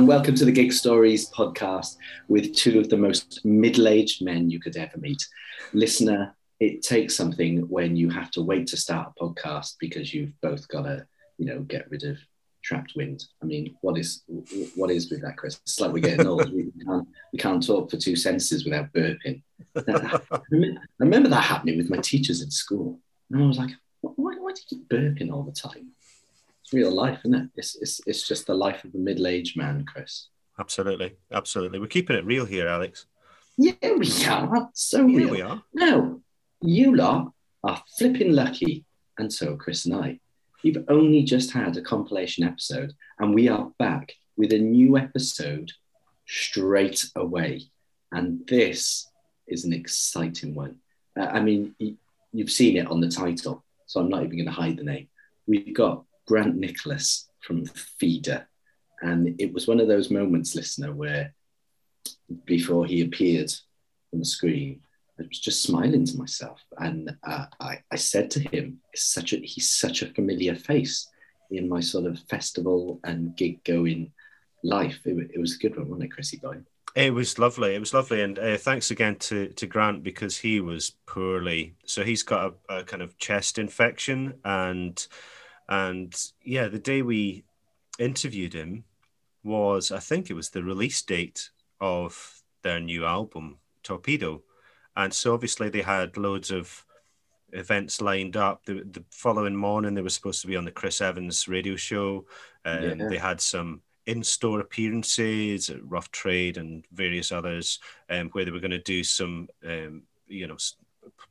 And welcome to the Gig Stories podcast with two of the most middle aged men you could ever meet. Listener, it takes something when you have to wait to start a podcast because you've both got to, you know, get rid of trapped wind. I mean, what is what is with that, Chris? It's like we're getting old. we, can't, we can't talk for two sentences without burping. I remember that happening with my teachers in school. And I was like, why, why do you keep burping all the time? Real life, isn't it? It's, it's, it's just the life of a middle aged man, Chris. Absolutely. Absolutely. We're keeping it real here, Alex. Yeah, we are. So yeah, real. we are. No, you lot are flipping lucky, and so Chris and I. You've only just had a compilation episode, and we are back with a new episode straight away. And this is an exciting one. Uh, I mean, you've seen it on the title, so I'm not even going to hide the name. We've got Grant Nicholas from Feeder. And it was one of those moments, listener, where before he appeared on the screen, I was just smiling to myself. And uh, I, I said to him, such a, he's such a familiar face in my sort of festival and gig going life. It, it was a good one, wasn't it, Chrissy Boy? It was lovely. It was lovely, and uh, thanks again to to Grant because he was poorly. So he's got a, a kind of chest infection, and and yeah, the day we interviewed him was, I think it was the release date of their new album, Torpedo. And so obviously they had loads of events lined up. The, the following morning, they were supposed to be on the Chris Evans radio show. Um, yeah. They had some in-store appearances at Rough Trade and various others, um, where they were going to do some, um, you know,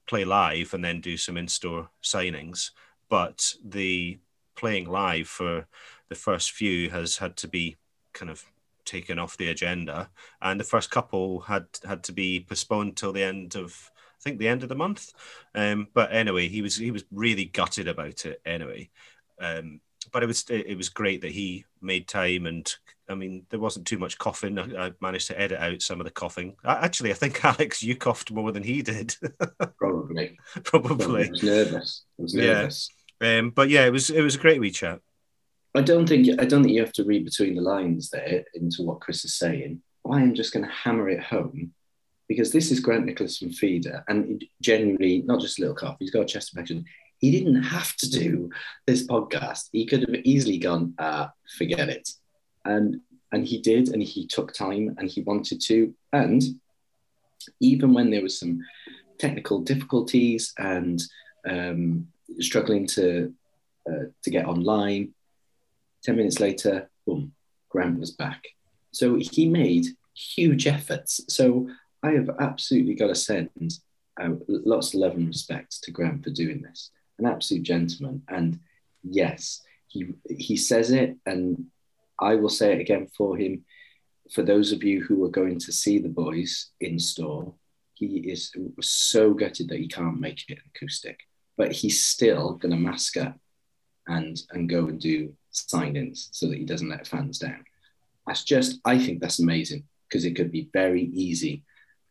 play live and then do some in-store signings. But the playing live for the first few has had to be kind of taken off the agenda, and the first couple had had to be postponed till the end of I think the end of the month. Um, but anyway, he was he was really gutted about it anyway. Um, but it was it was great that he made time and I mean there wasn't too much coughing. I, I managed to edit out some of the coughing. I, actually, I think Alex, you coughed more than he did. Probably. Probably. I was nervous. I was nervous. Yeah. Um, but yeah, it was it was a great wee chat. I don't think I don't think you have to read between the lines there into what Chris is saying. I am just going to hammer it home because this is Grant Nicholas from Feeder, and generally not just a little cough. He's got a chest infection. He didn't have to do this podcast. He could have easily gone, uh, forget it, and and he did, and he took time, and he wanted to, and even when there was some technical difficulties and um, struggling to uh, to get online. Ten minutes later, boom, Grant was back. So he made huge efforts. So I have absolutely got to send uh, lots of love and respect to Grant for doing this. An absolute gentleman. And yes, he he says it, and I will say it again for him. For those of you who are going to see the boys in store, he is so gutted that he can't make it acoustic but he's still going to mask up and and go and do sign-ins so that he doesn't let fans down. That's just, I think that's amazing because it could be very easy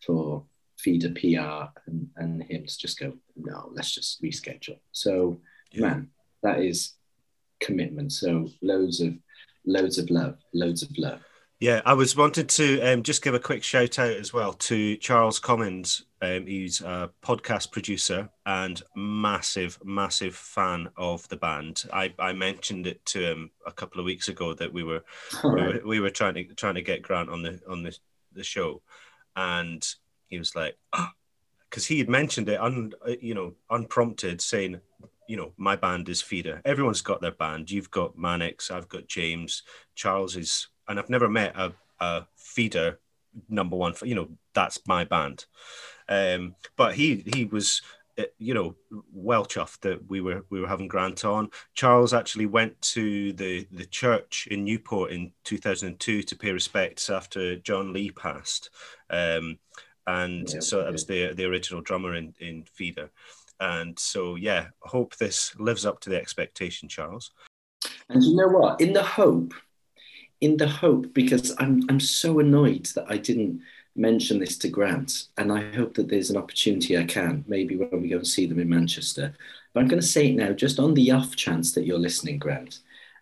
for feeder PR and, and him to just go, no, let's just reschedule. So, yeah. man, that is commitment. So loads of loads of love, loads of love. Yeah, I was wanted to um, just give a quick shout out as well to Charles Commons. Um, he's a podcast producer and massive, massive fan of the band. I, I mentioned it to him a couple of weeks ago that we were, we were we were trying to trying to get Grant on the on the, the show, and he was like, because oh, he had mentioned it, un, you know, unprompted, saying, you know, my band is Feeder. Everyone's got their band. You've got Manics, I've got James, Charles is and I've never met a, a feeder number one. For, you know, that's my band. Um, but he he was uh, you know well chuffed that we were we were having Grant on. Charles actually went to the the church in Newport in 2002 to pay respects after Jon Lee passed, um, and yeah, so that was the the original drummer in in Feeder. And so yeah, hope this lives up to the expectation, Charles. And you know what? In the hope in the hope, because I'm, I'm so annoyed that I didn't mention this to Grant, and I hope that there's an opportunity I can, maybe when we go and see them in Manchester. But I'm going to say it now, just on the off chance that you're listening, Grant,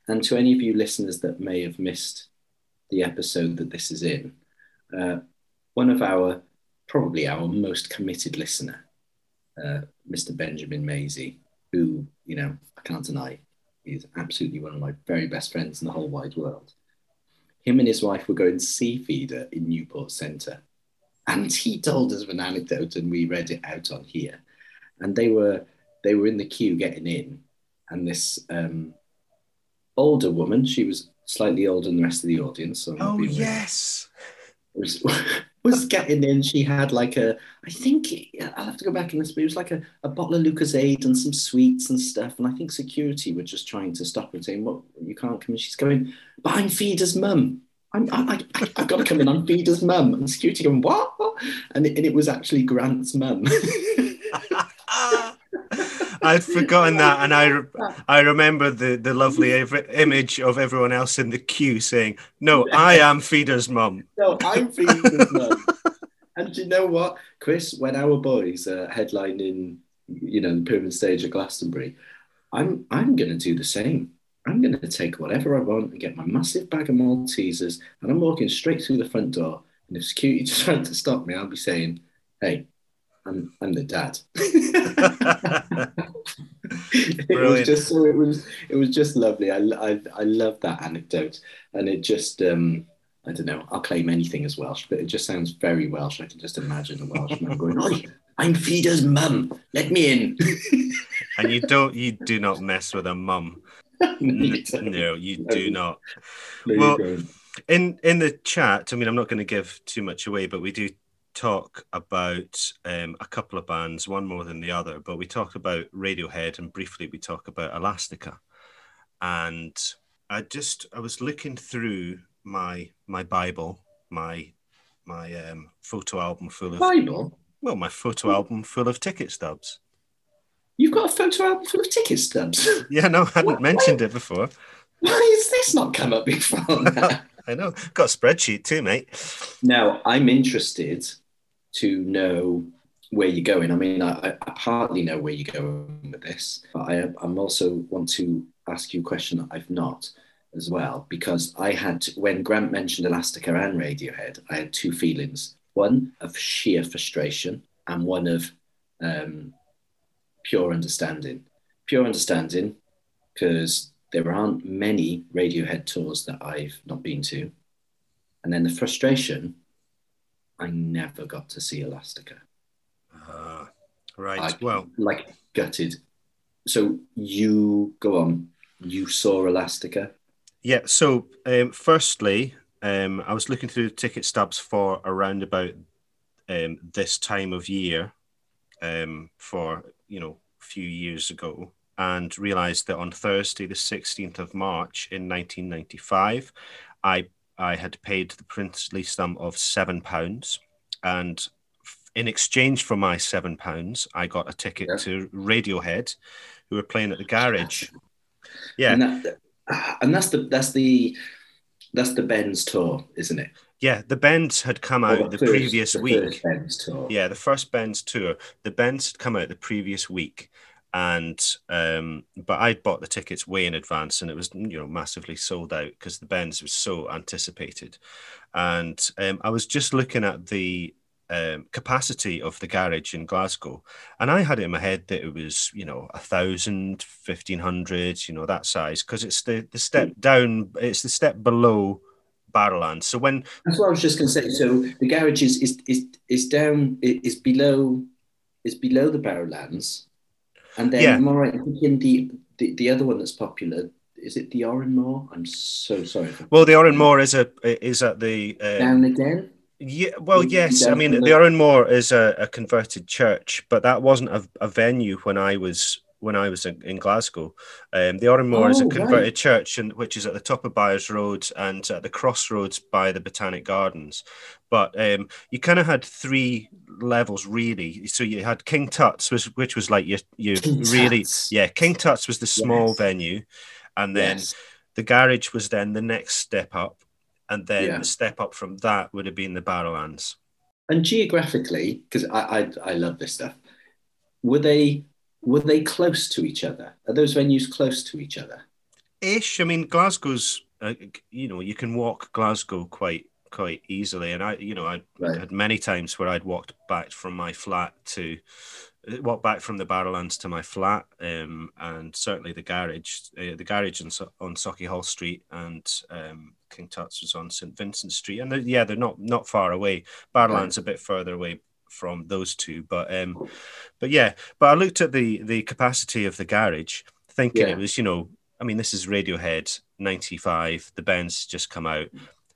and to any of you listeners that may have missed the episode that this is in, uh, one of our, probably our most committed listener, uh, Mr. Benjamin Maisie, who, you know, I can't deny, is absolutely one of my very best friends in the whole wide world. Him and his wife were going see feeder in Newport Centre. And he told us of an anecdote and we read it out on here. And they were they were in the queue getting in, and this um, older woman, she was slightly older than the rest of the audience. So oh yes, was, was getting in. She had like a, I think I'll have to go back and listen, but it was like a, a bottle of Lucozade and some sweets and stuff. And I think security were just trying to stop her, saying, "Well, you can't come in." She's going, "But I'm Feeder's mum." I'm, I, I, I've got to come in. I'm Feeder's mum. And security going, what? And it, and it was actually Grant's mum. I'd forgotten that, and I I remember the the lovely image of everyone else in the queue saying, "No, I am Feeder's mum." No, I'm Feeder's mum. And you know what, Chris? When our boys are headlining, you know, the pyramid stage at Glastonbury, I'm I'm going to do the same. I'm going to take whatever I want and get my massive bag of Maltesers, and I'm walking straight through the front door. And if security just trying to stop me, I'll be saying, "Hey, I'm I'm the dad." it was just so it was it was just lovely. I I, I love that anecdote, and it just um, I don't know. I'll claim anything as Welsh, but it just sounds very Welsh. I can just imagine a Welshman going, "Oi, I'm Feeder's mum. Let me in." and you don't you do not mess with a mum. no, you do not. No, well, in in the chat, I mean, I'm not going to give too much away, but we do talk about um, a couple of bands, one more than the other, but we talk about Radiohead and briefly we talk about Elastica. And I just I was looking through my my Bible, my my um, photo album full of Bible. Well, my photo album full of ticket stubs. You've got a photo album full of ticket stubs. Yeah, no, I hadn't what, mentioned it before. Why has this not come up before? I know. Got a spreadsheet too, mate. Now I'm interested to know where you're going. I mean, I, I partly know where you're going with this, but I, I'm also want to ask you a question that I've not as well, because I had, when Grant mentioned Elastica and Radiohead, I had two feelings one of sheer frustration and one of um, pure understanding. Pure understanding, because there aren't many Radiohead tours that I've not been to. And then the frustration I never got to see Elastica. Uh, right. I, well, like gutted. So you go on. You saw Elastica. Yeah. So, um, firstly, um, I was looking through the ticket stubs for around about um, this time of year, um, for you know a few years ago, and realised that on Thursday, the sixteenth of March in 1995, I I had paid the princely sum of seven pounds, and in exchange for my seven pounds, I got a ticket yeah. to Radiohead, who were playing at the garage. Yeah, and, that, and that's the that's the that's the Bends tour, isn't it? Yeah, the Bends had come out the, the first, previous the week. Yeah, the first Bends tour. The Bends had come out the previous week, and um, but I bought the tickets way in advance, and it was you know massively sold out because the Bends was so anticipated, and um, I was just looking at the um, capacity of the garage in Glasgow, and I had it in my head that it was you know a thousand, fifteen hundred, you know that size because it's the the step down, it's the step below Barrowlands. So when that's what I was just going to say. So the garage is is is, is down is below is below the Barrowlands and then, yeah. am I right in thinking the, the, the other one that's popular? Is it the Òran Mór? I'm so sorry. Well, the Òran Mór is a is at the uh, down again. Yeah, well, yes. I mean, the Òran Mór is a, a, converted church, but that wasn't a, a, venue when I was when I was in, in Glasgow. Um, the Òran Mór oh, is a oh, converted right. church, and which is at the top of Byres Road and at the crossroads by the Botanic Gardens. But um, you kind of had three levels really. So you had King Tut's, which, which was like your you really Tuts. yeah. King Tut's was the small yes. venue, and then yes. the garage was then the next step up, and then yeah. the step up from that would have been the Barrowlands. And geographically, because I, I I love this stuff, were they were they close to each other? Are those venues close to each other? Ish. I mean, Glasgow's uh, you know, you can walk Glasgow quite quite easily, and I, you know, I Right. had many times where I'd walked back from my flat to walk back from the Barrowlands to my flat, um, and certainly the garage, uh, the garage on, on Sauchiehall Street and um, King Tut's was on St Vincent Street, and they're, yeah, they're not not far away. Barrowlands a bit further away from those two, but um, but yeah, but I looked at the the capacity of the garage, thinking Yeah. it was, you know, I mean, this is Radiohead '95. The band's just come out.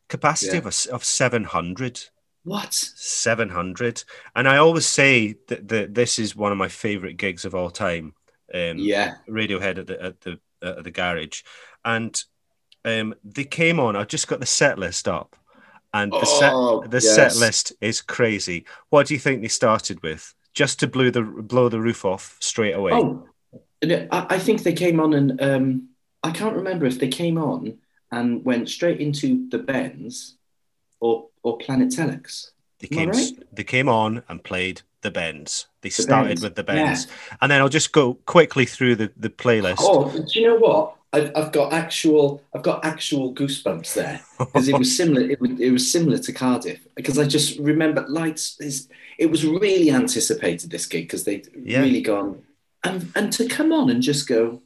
Capacity Yeah. of a, of 700. What? 700 and i always say that, that this is one of my favorite gigs of all time um Yeah. radiohead at the at the at the garage and um they came on i just got the set list up and the set Oh, the yes. set list is crazy what do you think they started with just to blow the blow the roof off straight away Oh, I, I think they came on and um, I can't remember if they came on and went straight into the Bends or or Planet Telex. they am came right? they came on and played the bends they started Bends, with the bends and then i'll just go quickly through the the playlist Oh, do you know what? I've, I've got actual I've got actual goosebumps there because it was similar. It was, it was similar to Cardiff because I just remember lights. Is it was really anticipated this gig because they'd Yeah. really gone and and to come on and just go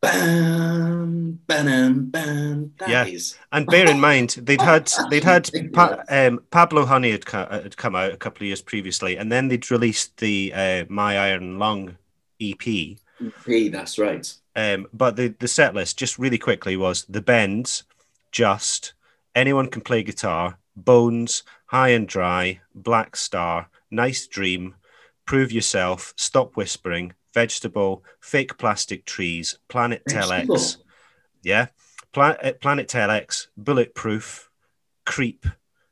bam bam bam. That is Yeah. And bear in mind, they'd had they'd had pa- um, Pablo Honey had, co- had come out a couple of years previously, and then they'd released the uh, My Iron Lung EP. Hey, that's right. Um, but the the set list just really quickly was the Bends, Just, Anyone Can Play Guitar, Bones, High and Dry, Black Star, Nice Dream, Prove Yourself, Stop Whispering, Vegetable, Fake Plastic Trees, Planet Telex. Yeah. Uh, Planet Telex, Bulletproof, Creep,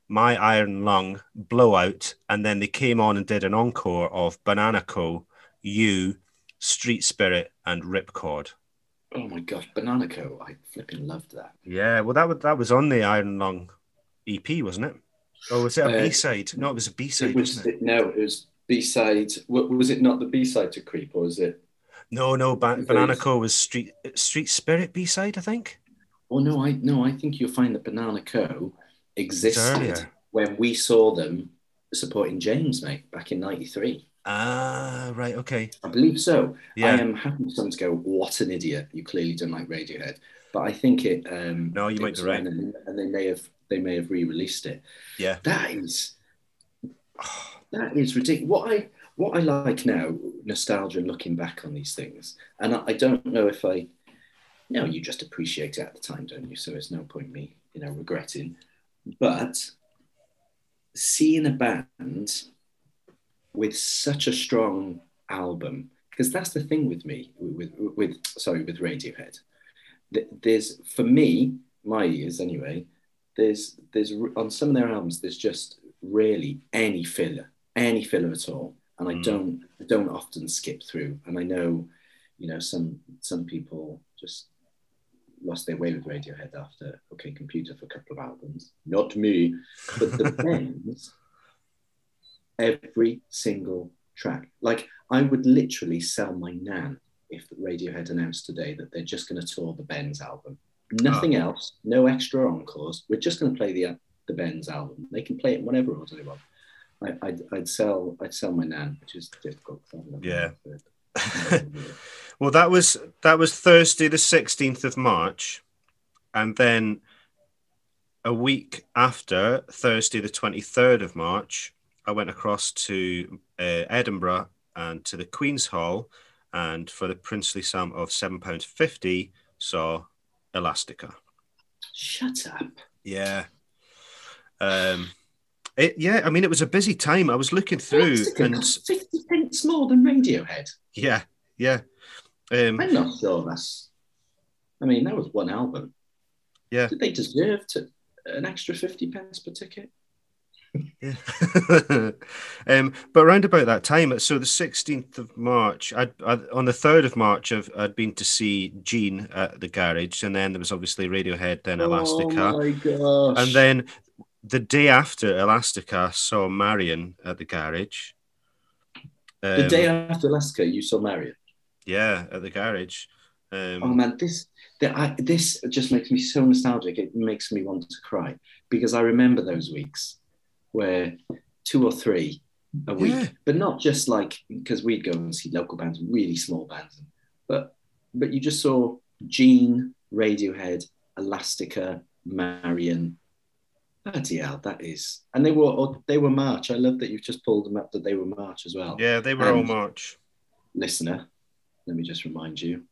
My Iron Lung, Blowout, and then they came on and did an encore of Banana Co, You, Street Spirit, and Ripcord. Oh my gosh, Banana Co. I flipping loved that. Yeah, well, that was that was on the Iron Lung EP, wasn't it? Or was it a Uh, B side? No, it was a B side, was wasn't it? no, it was B side. Was it not the B side to Creep, or was it? No, no, Banana was- Co was Street Street Spirit B side, I think. Oh no, I no, I think you'll find that Banana Co. existed when we saw them supporting James, mate, back in '93. Ah, right, okay. I believe so. Yeah. I am happy for someone to go, "What an idiot! You clearly don't like Radiohead." But I think it. Um, No, you might be right. when- And they may have they may have re-released it. Yeah. That is that is ridiculous. What I what I like now, nostalgia, and looking back on these things, and I, I don't know if I, no, you just appreciate it at the time, don't you? So it's no point me, you know, regretting. But seeing a band with such a strong album, because that's the thing with me, with, with, sorry, with Radiohead. There's for me, my ears anyway. There's there's on some of their albums, there's just really any filler, any filler at all, and I Mm. don't don't often skip through. And I know, you know, some some people just lost their way with Radiohead after OK Computer for a couple of albums. Not me, but the Bends, every single track. Like I would literally sell my nan if The Radiohead announced today that they're just going to tour the Bends album. Nothing oh. else, no extra encores. We're just going to play the the Bends album. They can play it in whatever order they want. I, I'd, I'd sell I'd sell my nan, which is difficult. Yeah. well, that was that was Thursday, the sixteenth of March, and then a week after Thursday, the twenty third of March, I went across to uh, Edinburgh and to the Queen's Hall, and for the princely sum of seven pounds fifty, saw Elastica. Shut up. Yeah. Um. It, yeah, I mean, it was a busy time. I was looking through, Elastica and 50 pence more than Radiohead. yeah, yeah, um, I'm not sure that's. I mean, that was one album. Yeah. Did they deserve to an extra 50 pence per ticket? Yeah. um, but around about that time, so the 16th of March, I'd, I'd, on the 3rd of March, I've, I'd been to see Gene at the garage, and then there was obviously Radiohead, then Elastica. Oh my gosh. and then the day after Elastica, I saw Marion at the garage. the Um, day after Elastica, you saw Marion. Yeah, at the garage. Um, Oh man, this I, this just makes me so nostalgic. It makes me want to cry because I remember those weeks where two or three a week, yeah. but not just like because we'd go and see local bands, really small bands, but but you just saw Gene, Radiohead, Elastica, Marion. Bloody hell, that is, and they were oh, they were March. I love that you've just pulled them up that they were March as well. Yeah, they were and all March. Listener, let me just remind you,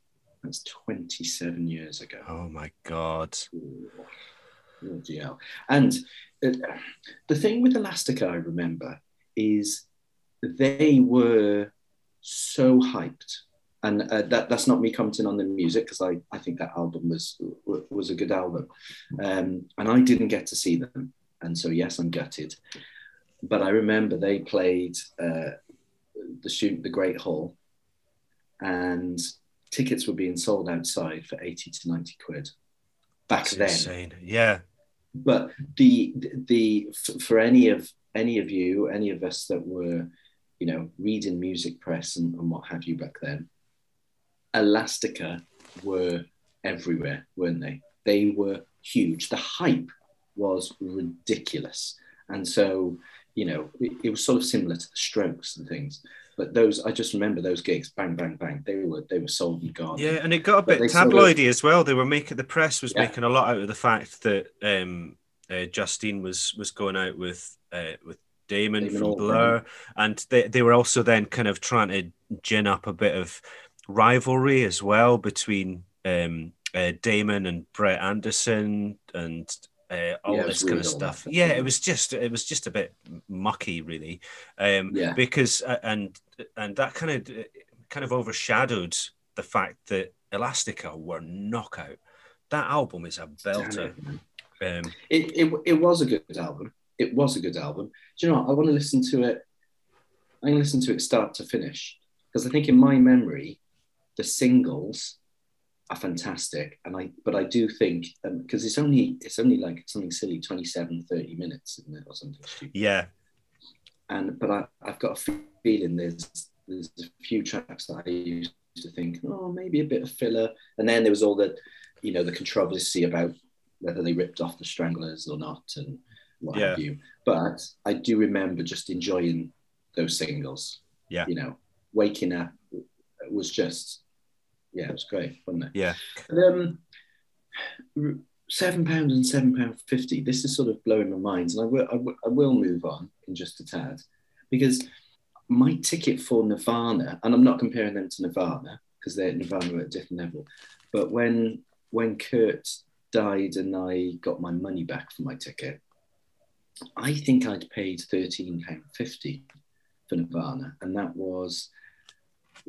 that's 27 years ago. Oh my God. Oh, hell. And the thing with Elastica, I remember, is they were so hyped. And uh, that, that's not me commenting on the music because I, I think that album was was a good album. Um, and I didn't get to see them. And so, yes, I'm gutted. But I remember they played uh, the student, the Great Hall, and tickets were being sold outside for 80 to 90 quid back That's then. Insane. Yeah. But the the for any of any of you, any of us that were, you know, reading music press and, and what have you back then, Elastica were everywhere, weren't they? They were huge. The hype was ridiculous. And so, you know, it, it was sort of similar to the strokes and things but those I just remember those gigs, bang, bang, bang. They were they were sold and gone. Yeah, and it got a bit tabloidy sort of, as well. They were making the press was yeah. making a lot out of the fact that um, uh, Justine was was going out with uh, with Damon, Damon from Blur, and they they were also then kind of trying to gin up a bit of rivalry as well between um, uh, Damon and Brett Anderson and uh, all yeah, this kind of stuff. Yeah, it was just it was just a bit mucky, really. Um, yeah. Because uh, and and that kind of kind of overshadowed the fact that Elastica were knockout. That album is a belter. Um, it, it it was a good album. It was a good album. Do you know? What? I want to listen to it. I can listen to it start to finish because I think in my memory, the singles are fantastic. And i but i do think because um, it's only it's only like something silly 27 30 minutes isn't it or something stupid? Yeah. And but I, i've got a feeling there's there's a few tracks that i used to think oh maybe a bit of filler. And then there was all the you know the controversy about whether they ripped off the stranglers or not and what yeah. have you. But i do remember just enjoying those singles. Yeah. You know waking up was just yeah, it was great, wasn't it? Yeah. Um, seven pounds and seven pound fifty. This is sort of blowing my mind, and I will, I will, I will move on in just a tad because my ticket for Nirvana, and I'm not comparing them to Nirvana because they're Nirvana at a different level, but when when Kurt died and I got my money back for my ticket, I think I'd paid thirteen pound fifty for Nirvana, and that was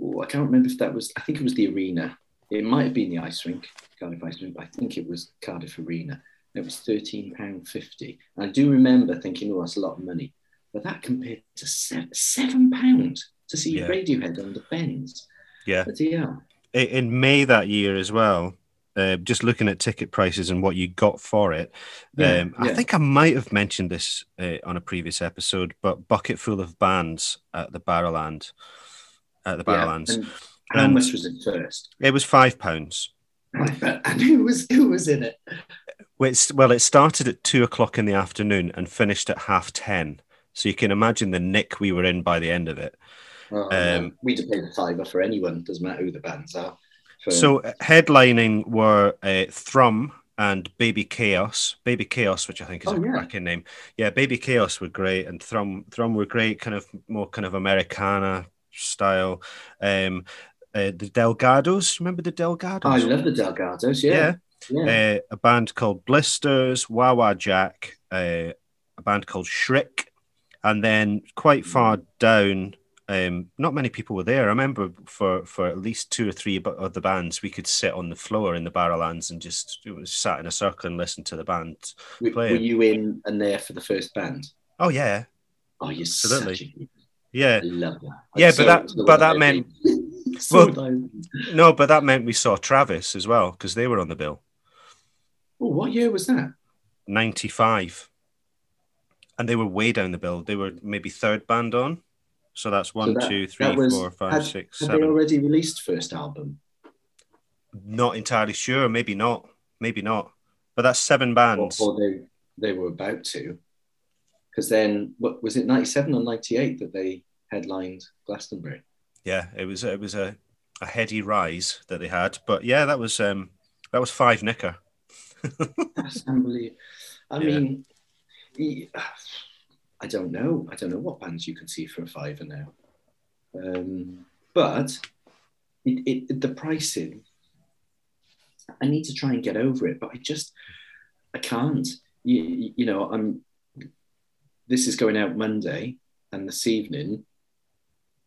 oh, I can't remember if that was, I think it was the arena. It might have been the ice rink, Cardiff Ice Rink, but I think it was Cardiff Arena. It was £13.50. And I do remember thinking, oh, that's a lot of money. But that compared to seven, seven pounds to see yeah. Radiohead on the bends. Yeah. But yeah. In May that year as well, uh, just looking at ticket prices and what you got for it. Yeah, um, yeah. I think I might have mentioned this uh, on a previous episode, but bucket full of bands at the Barrowland at the Barrowlands. Yeah. how and much was it first? It was five pounds. And who was who was in it? well, it started at two o'clock in the afternoon and finished at half ten. So you can imagine the nick we were in by the end of it. Oh, um, We'd have paid a fiver for anyone. Doesn't matter who the bands are. For... So uh, headlining were uh, Thrum and Baby Chaos. Baby Chaos, which I think is oh, a yeah. cracking name. Yeah, Baby Chaos were great, and Thrum Thrum were great. Kind of more kind of Americana style. Um, uh, the Delgados, remember the Delgados? I love the Delgados. Yeah, yeah. yeah. Uh, a band called Blisters, Wah Jack, uh, a band called Shriek, and then quite far down. Um, not many people were there. I remember for, for at least two or three of the bands, we could sit on the floor in the Barrowlands and just sat in a circle and listen to the band were, play. Were you in and there for the first band? Oh yeah. Oh, you're Absolutely. Such a yeah, yeah, but that but that meant well, no, but that meant we saw Travis as well because they were on the bill. Oh, what year was that? Ninety five, and they were way down the bill. They were maybe third band on, so that's one, so that, two, three, was, four, five, had, six, had seven. they already released first album? not entirely sure. Maybe not. Maybe not. But that's seven bands. Or, or they they were about to, because then what was it? Ninety seven or ninety eight that they headlined Glastonbury. Yeah, it was it was a, a heady rise that they had. But yeah, that was um that was five nicker. That's unbelievable. I yeah. mean, I don't know. I don't know what bands you can see for a fiver now. Um, but it, it, the pricing, I need to try and get over it, but I just, I can't. You, you know, I'm. This is going out Monday, and this evening,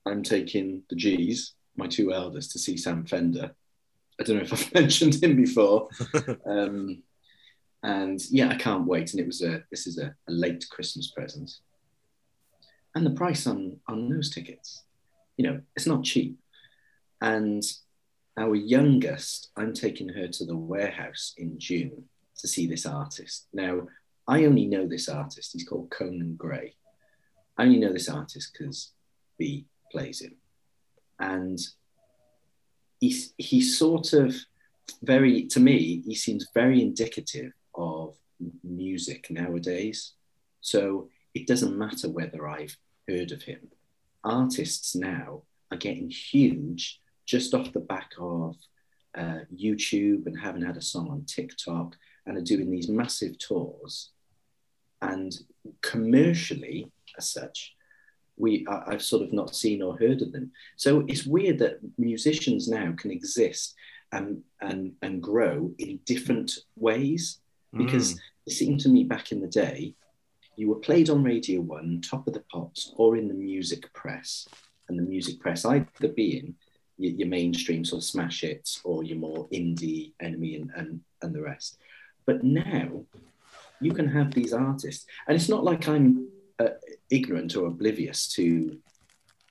I'm taking the G's, my two elders, to see Sam Fender. I don't know if I've mentioned him before. um, and yeah, I can't wait. And it was a this is a, a late Christmas present. And the price on on those tickets, you know, it's not cheap. And our youngest, I'm taking her to the warehouse in June to see this artist. Now, I only know this artist. He's called Conan Gray. I only know this artist because B plays him. And he's, he's sort of very, to me, he seems very indicative of music nowadays. So it doesn't matter whether I've heard of him. Artists now are getting huge just off the back of uh, YouTube and having had a song on TikTok and are doing these massive tours. And commercially, as such, we I, have sort of not seen or heard of them. So it's weird that musicians now can exist and and and grow in different ways because mm. it seemed to me back in the day, you were played on Radio One, Top of the Pops, or in the music press, and the music press either being your, your mainstream sort of smash hits or your more indie NME and, and and the rest. But now you can have these artists, and it's not like I'm uh, ignorant or oblivious to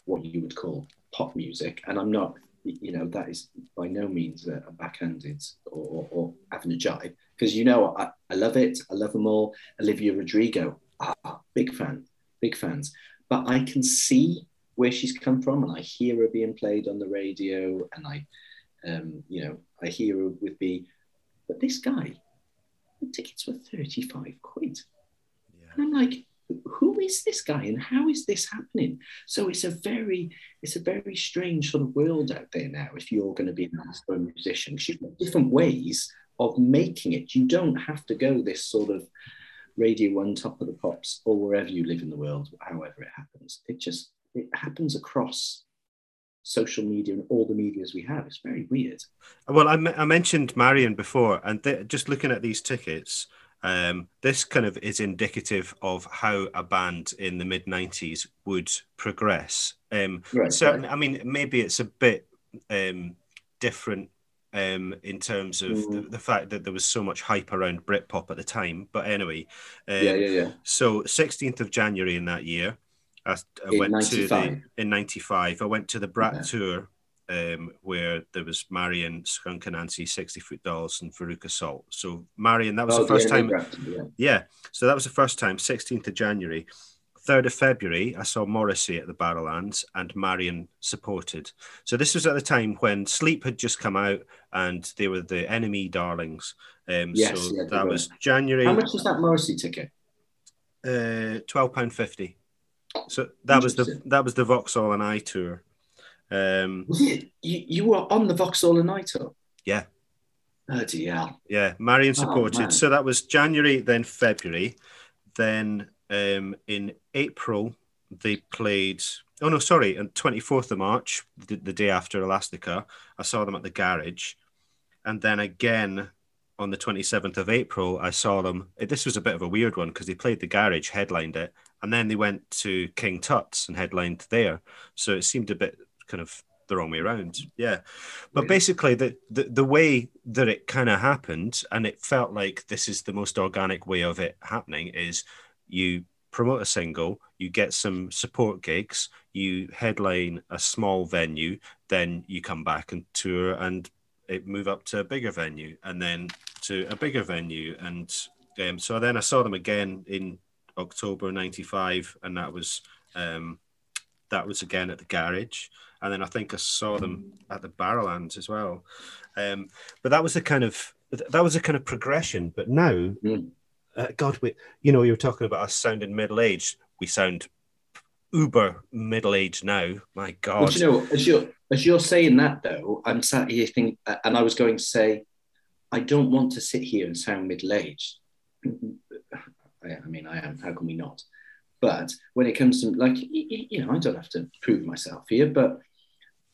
what you would call pop music, and I'm not. You know that is by no means a, a backhanded or, or, having a jibe because you know I, I, love it. I love them all. Olivia Rodrigo, ah, big fan, big fans. But I can see where she's come from, and I hear her being played on the radio, and I, um, you know, I hear her with B. But this guy, the tickets were thirty-five quid, yeah. and I'm like, who is this guy and how is this happening? So it's a very it's a very strange sort of world out there now if you're going to be an a musician you've got different ways of making it. You don't have to go this sort of radio one top of the pops or wherever you live in the world however it happens. It just it happens across social media and all the medias we have. It's very weird. Well i, I mentioned marion before and just looking at these tickets um, this kind of is indicative of how a band in the mid 90s would progress. Um, right, certain, right. I mean, maybe it's a bit um, different um, in terms of mm. the, the, fact that there was so much hype around Britpop at the time. But anyway, um, yeah, yeah, yeah. So 16th of January in that year, I, I went 95. to the in '95. I went to the Brat yeah. tour um, where there was Marion, Skunk Anansie, 60 Foot Dolls, and Veruca Salt. So Marion, that was oh, the first time. yeah. yeah. So that was the first time, 16th of January. 3rd of February, I saw Morrissey at the Barrowlands and Marion supported. So this was at the time when Sleep had just come out and they were the NME darlings. Um, yes, so yeah, that were. was January. How much was that Morrissey ticket? Uh, twelve pound fifty. So that was the that was the Vauxhall and I tour. Um, you, you were on the Vauxhall tour? Yeah. Bloody hell. Yeah, Marion oh, supported. Oh, so that was January, then February. Then um, in April, they played. Oh, no, sorry. On 24th of March, the, the day after Elastica, I saw them at the garage. And then again on the 27th of April, I saw them. This was a bit of a weird one because they played the garage, headlined it, and then they went to King Tut's and headlined there. So it seemed a bit kind of the wrong way around. Yeah. But basically the, the, the way that it kind of happened and it felt like this is the most organic way of it happening is you promote a single, you get some support gigs, you headline a small venue, then you come back and tour and it move up to a bigger venue and then to a bigger venue and um, so then I saw them again in October 95 and that was um, that was again at the garage, and then I think I saw them at the Barrowlands as well. Um, but that was a kind of that was a kind of progression. But now, Mm. uh, God, we you know you were talking about us sounding middle aged. We sound uber middle aged now. My God, Well, you know, as you're as you're saying that though, I'm sat here thinking, and I was going to say, I don't want to sit here and sound middle aged. I, I mean, I am. How can we not? But when it comes to like, you know, I don't have to prove myself here, but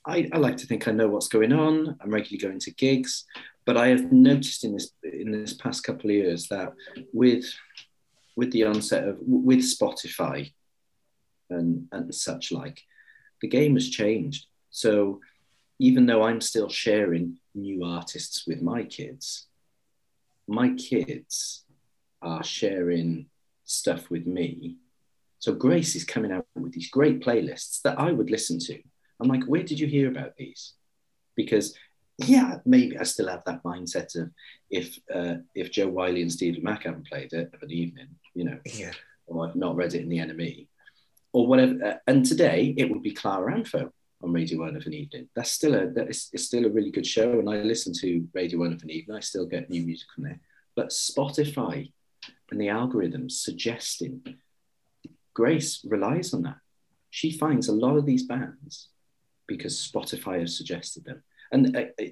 I, I like to think I know what's going on. I'm regularly going to gigs, but I have noticed in this in this past couple of years that with with the onset of with Spotify and and such like, the game has changed. So even though I'm still sharing new artists with my kids, my kids are sharing stuff with me. So Grace is coming out with these great playlists that I would listen to. I'm like, where did you hear about these? Because yeah, maybe I still have that mindset of if uh, if Jo Whiley and Steve Lamacq haven't played it of an evening, you know, yeah, or I've not read it in the NME, or whatever. Uh, and today it would be Clara Amfo on Radio One of an evening. That's still a that is it's still a really good show, and I listen to Radio One of an evening. I still get new music from there. But Spotify and the algorithms suggesting Grace relies on that. She finds a lot of these bands because Spotify has suggested them. And uh, uh,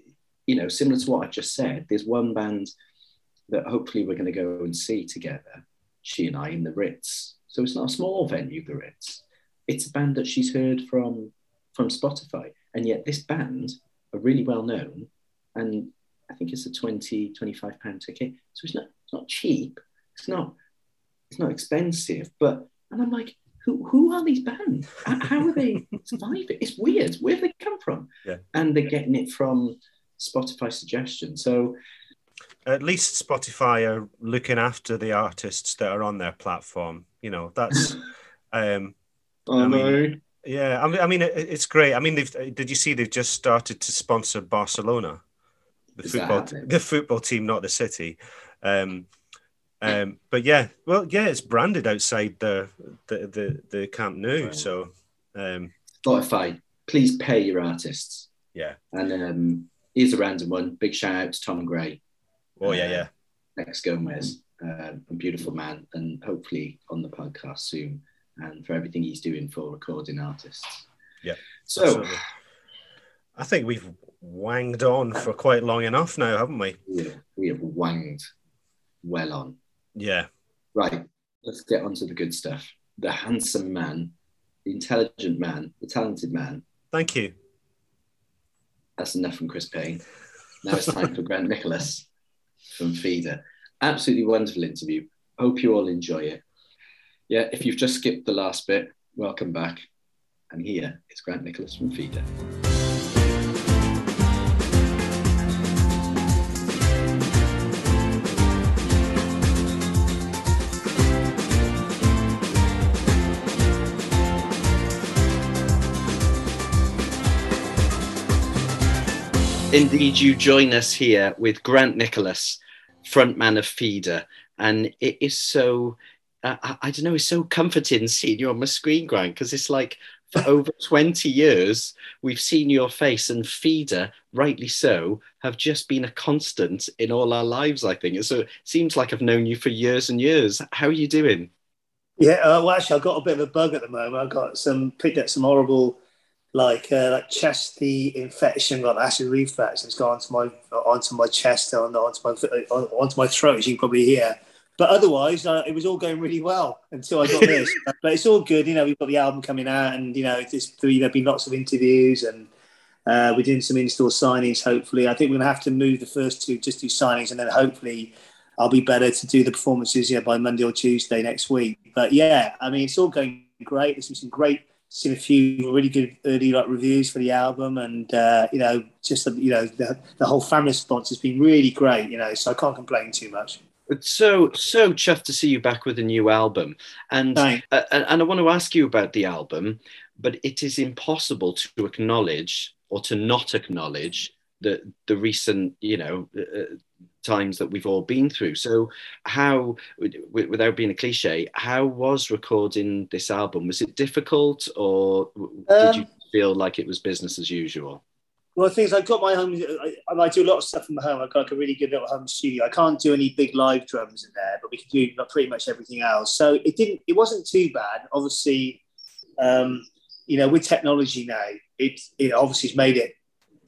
you know, similar to what I've just said, there's one band that hopefully we're going to go and see together, she and I, in the Ritz. So it's not a small venue, the Ritz. It's a band that she's heard from from Spotify, and yet this band are really well known, and I think it's a 20, 25 pound ticket. So it's not it's not cheap. It's not it's not expensive, but and I'm like, who who are these bands? How are they surviving? It's weird. Where have they come from? Yeah. And they're getting it from Spotify suggestions. So at least Spotify are looking after the artists that are on their platform. You know, that's um, oh I mean, yeah. I mean, I mean, it's great. I mean, they've did you see they've just started to sponsor Barcelona, the Is football, the football team, not the city. Um, um, but yeah, well, yeah, it's branded outside the the the, the Camp Nou. Right. So um, Spotify, please pay your artists. yeah. And um, here's a random one. Big shout out to Tom and Gray, Oh yeah, yeah. ex Gomez, uh, a beautiful man, and hopefully on the podcast soon. And for everything he's doing for recording artists. Yeah, So absolutely. I think we've wanged on for quite long enough now, haven't we? we have, we have wanged well on. Yeah. Right, let's get on to the good stuff. The handsome man, the intelligent man, the talented man. Thank you. That's enough from Chris Payne. Now it's time for Grant Nicholas from Feeder. Absolutely wonderful interview. Hope you all enjoy it. Yeah, if you've just skipped the last bit, welcome back. And here is Grant Nicholas from Feeder. Indeed, you join us here with Grant Nicholas, frontman of Feeder, and it is so. Uh, I, I don't know. It's so comforting seeing you on my screen, Grant, because it's like for over twenty years we've seen your face, and Feeder, rightly so, have just been a constant in all our lives. I think so. It seems like I've known you for years and years. How are you doing? Yeah, uh, well, actually, I've got a bit of a bug at the moment. I've got some picked up some horrible, like uh, like chesty infection, got acid reflux. It's gone onto my onto my chest and onto my onto my throat, as you can probably hear. But otherwise, uh, it was all going really well until I got this. but it's all good, you know. We've got the album coming out, and you know, there's you know, been lots of interviews, and uh, we're doing some in-store signings. Hopefully, I think we're gonna have to move the first two, just do signings, and then hopefully I'll be better to do the performances yeah by Monday or Tuesday next week. But yeah, I mean it's all going great. There's been some great, seen a few really good early like reviews for the album, and uh, you know just you know the, the whole fan response has been really great. You know, so I can't complain too much. It's so so chuffed to see you back with a new album, and uh, and and I want to ask you about the album, but it is impossible to acknowledge or to not acknowledge the the recent you know uh, times that we've all been through. So, how, without being a cliche, how was recording this album? Was it difficult, or did you um, feel like it was business as usual? Well, the thing is, I've got my home. I, I, do a lot of stuff from home. I've got like a really good little home studio. I can't do any big live drums in there, but we can do pretty much everything else. So it didn't. It wasn't too bad. Obviously, um, you know, with technology now, it it obviously has made it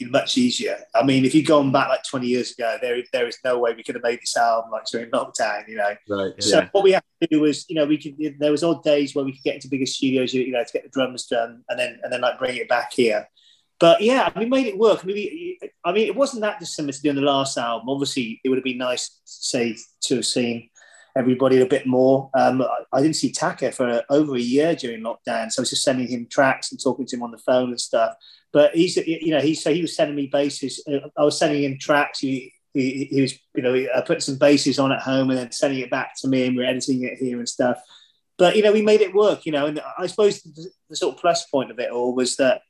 much easier. I mean, if you'd gone back like 20 years ago, there there is no way we could have made this album like during lockdown, you know. Right. So yeah. what we had to do was, you know, we could there was odd days where we could get into bigger studios, you know, to get the drums done and then and then like bring it back here. But yeah, we made it work. I mean, we, I mean, it wasn't that dissimilar to doing the last album. Obviously, it would have been nice, to say, to have seen everybody a bit more. Um, I, didn't see Taka for over a year during lockdown, so I was just sending him tracks and talking to him on the phone and stuff. But he's, you know, he so he was sending me basses. Uh, I was sending him tracks. He, he, he was, you know, I put some basses on at home and then sending it back to me, and we're editing it here and stuff. But you know, we made it work. You know, and I suppose the, the sort of plus point of it all was that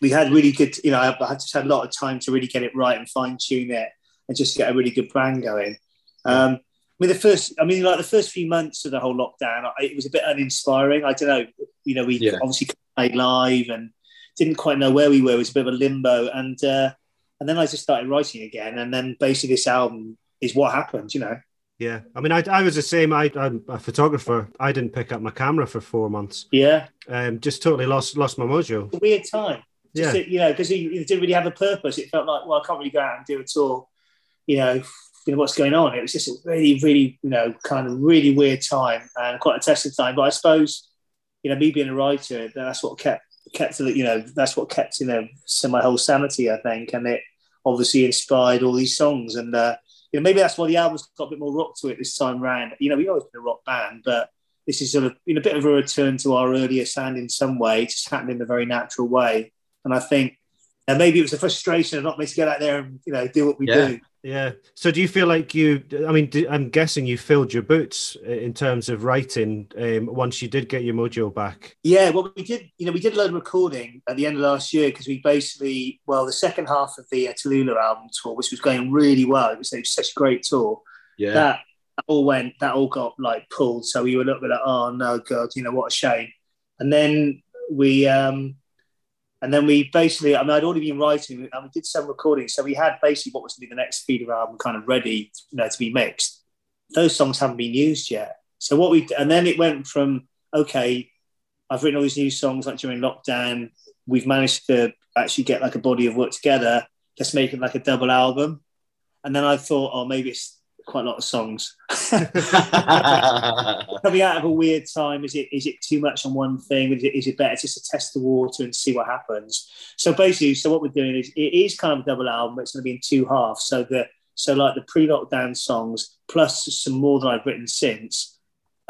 we had really good, you know, I, I just had a lot of time to really get it right and fine tune it and just get a really good brand going. Um, I mean, the first, I mean, like the first few months of the whole lockdown, it was a bit uninspiring. I don't know, you know, we yeah. obviously played live and didn't quite know where we were. It was a bit of a limbo, and uh, and then I just started writing again, and then basically this album is what happened, you know. Yeah, I mean, I, I was the same. I, I'm a photographer. I didn't pick up my camera for four months. Yeah, um, just totally lost lost my mojo. weird time. Just yeah, you know, because it didn't really have a purpose. It felt like, well, I can't really go out and do a tour. You know, you know what's going on. It was just a really, really, you know, kind of really weird time and quite a testing time. But I suppose, you know, me being a writer, that's what kept kept to the you know that's what kept you know my whole sanity, I think, and it obviously inspired all these songs. And uh, you know, maybe that's why the album's got a bit more rock to it this time round. You know, we've always been a rock band, but this is sort of you know, a bit of a return to our earlier sound in some way. It just happened in a very natural way. And I think and maybe it was a frustration of not being to get out there and you know do what we yeah. do. Yeah. So do you feel like you? I mean, I'm guessing you filled your boots in terms of writing um, once you did get your mojo back. Yeah. Well, we did. You know, we did a load of recording at the end of last year because we basically, well, the second half of the uh, Tallulah album tour, which was going really well. It was, it was such a great tour. Yeah. That, that all went. That all got like pulled. So we were a little bit like, oh no, God, you know what a shame. And then we um and then we basically, I mean, I'd already been writing and we did some recording. So we had basically what was to be the next feeder album kind of ready, you know, to be mixed. Those songs haven't been used yet. So what we, and then it went from, okay, I've written all these new songs like during lockdown. We've managed to actually get like a body of work together. Let's make it like a double album. And then I thought, oh, maybe it's quite a lot of songs. Coming out of a weird time, is it is it too much on one thing? Is it, is it better just to test the water and see what happens? So basically, so what we're doing is it is kind of a double album, but it's going to be in two halves. So the so like the pre-lockdown songs plus some more that I've written since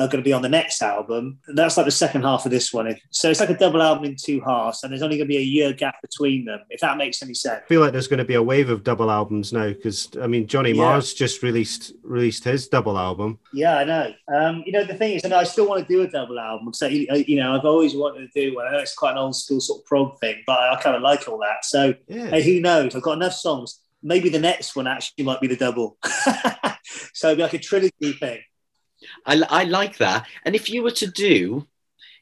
are going to be on the next album. That's like the second half of this one. So it's like a double album in two halves, and there's only going to be a year gap between them, if that makes any sense. I feel like there's going to be a wave of double albums now because I mean Johnny yeah. Marr's just released released his double album. Yeah, I know. Um, you know the thing is, and I still want to do a double album So you know I've always wanted to do one. I know it's quite an old school sort of prog thing, but I kind of like all that. So yeah. hey, who knows? I've got enough songs. Maybe the next one actually might be the double. so it'd be like a trilogy thing. I, I like that. And if you were to do,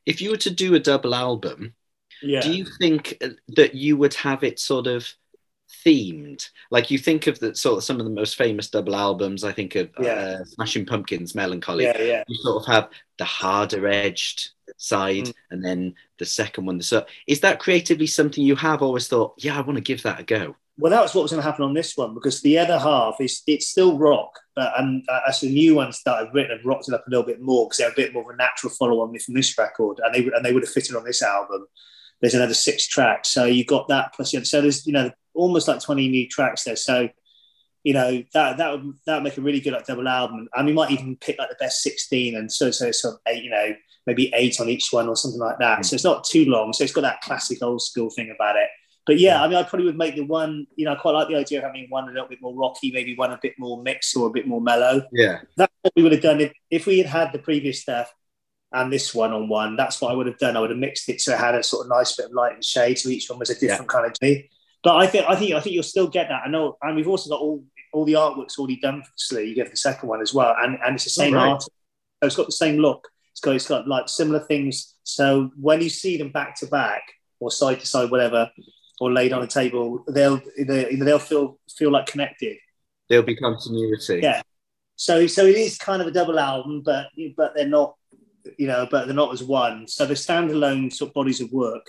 if you were to do a double album, yeah. do you think that you would have it sort of themed? Like you think of the sort of some of the most famous double albums. I think of yeah. uh, Smashing Pumpkins, Mellon Collie. Yeah, yeah. You sort of have the harder edged side, mm. and then the second one. So is that creatively something you have always thought? Yeah, I want to give that a go well, that was what was going to happen on this one because the other half is it's still rock, but and uh, as the new ones that I've written, I've rocked it up a little bit more because they're a bit more of a natural follow on from this record, and they and they would have fitted on this album. There's another six tracks, so you got that plus you know, so there's you know almost like 20 new tracks there. So you know that that would that would make a really good like double album, and we might even pick like the best 16 and so so so eight, you know maybe eight on each one or something like that. Mm. So it's not too long. So it's got that classic old school thing about it but yeah, I mean, I probably would make the one. You know, I quite like the idea of having one a little bit more rocky, maybe one a bit more mixed or a bit more mellow. Yeah, that's what we would have done if, if we had had the previous stuff and this one on one. That's what I would have done. I would have mixed it so it had a sort of nice bit of light and shade. So each one was a different yeah. kind of thing. But I think I think I think you'll still get that. I know, and we've also got all all the artwork's already done for the sleeve. You get the second one as well, and and it's the same Oh, right. art. So it's got the same look. It's got it's got like similar things. So when you see them back to back or side to side, whatever, or laid on a table, they'll they, they'll feel feel like connected. There'll be continuity. Yeah. So so it is kind of a double album, but but they're not, you know, but they're not as one. So they're standalone sort of bodies of work,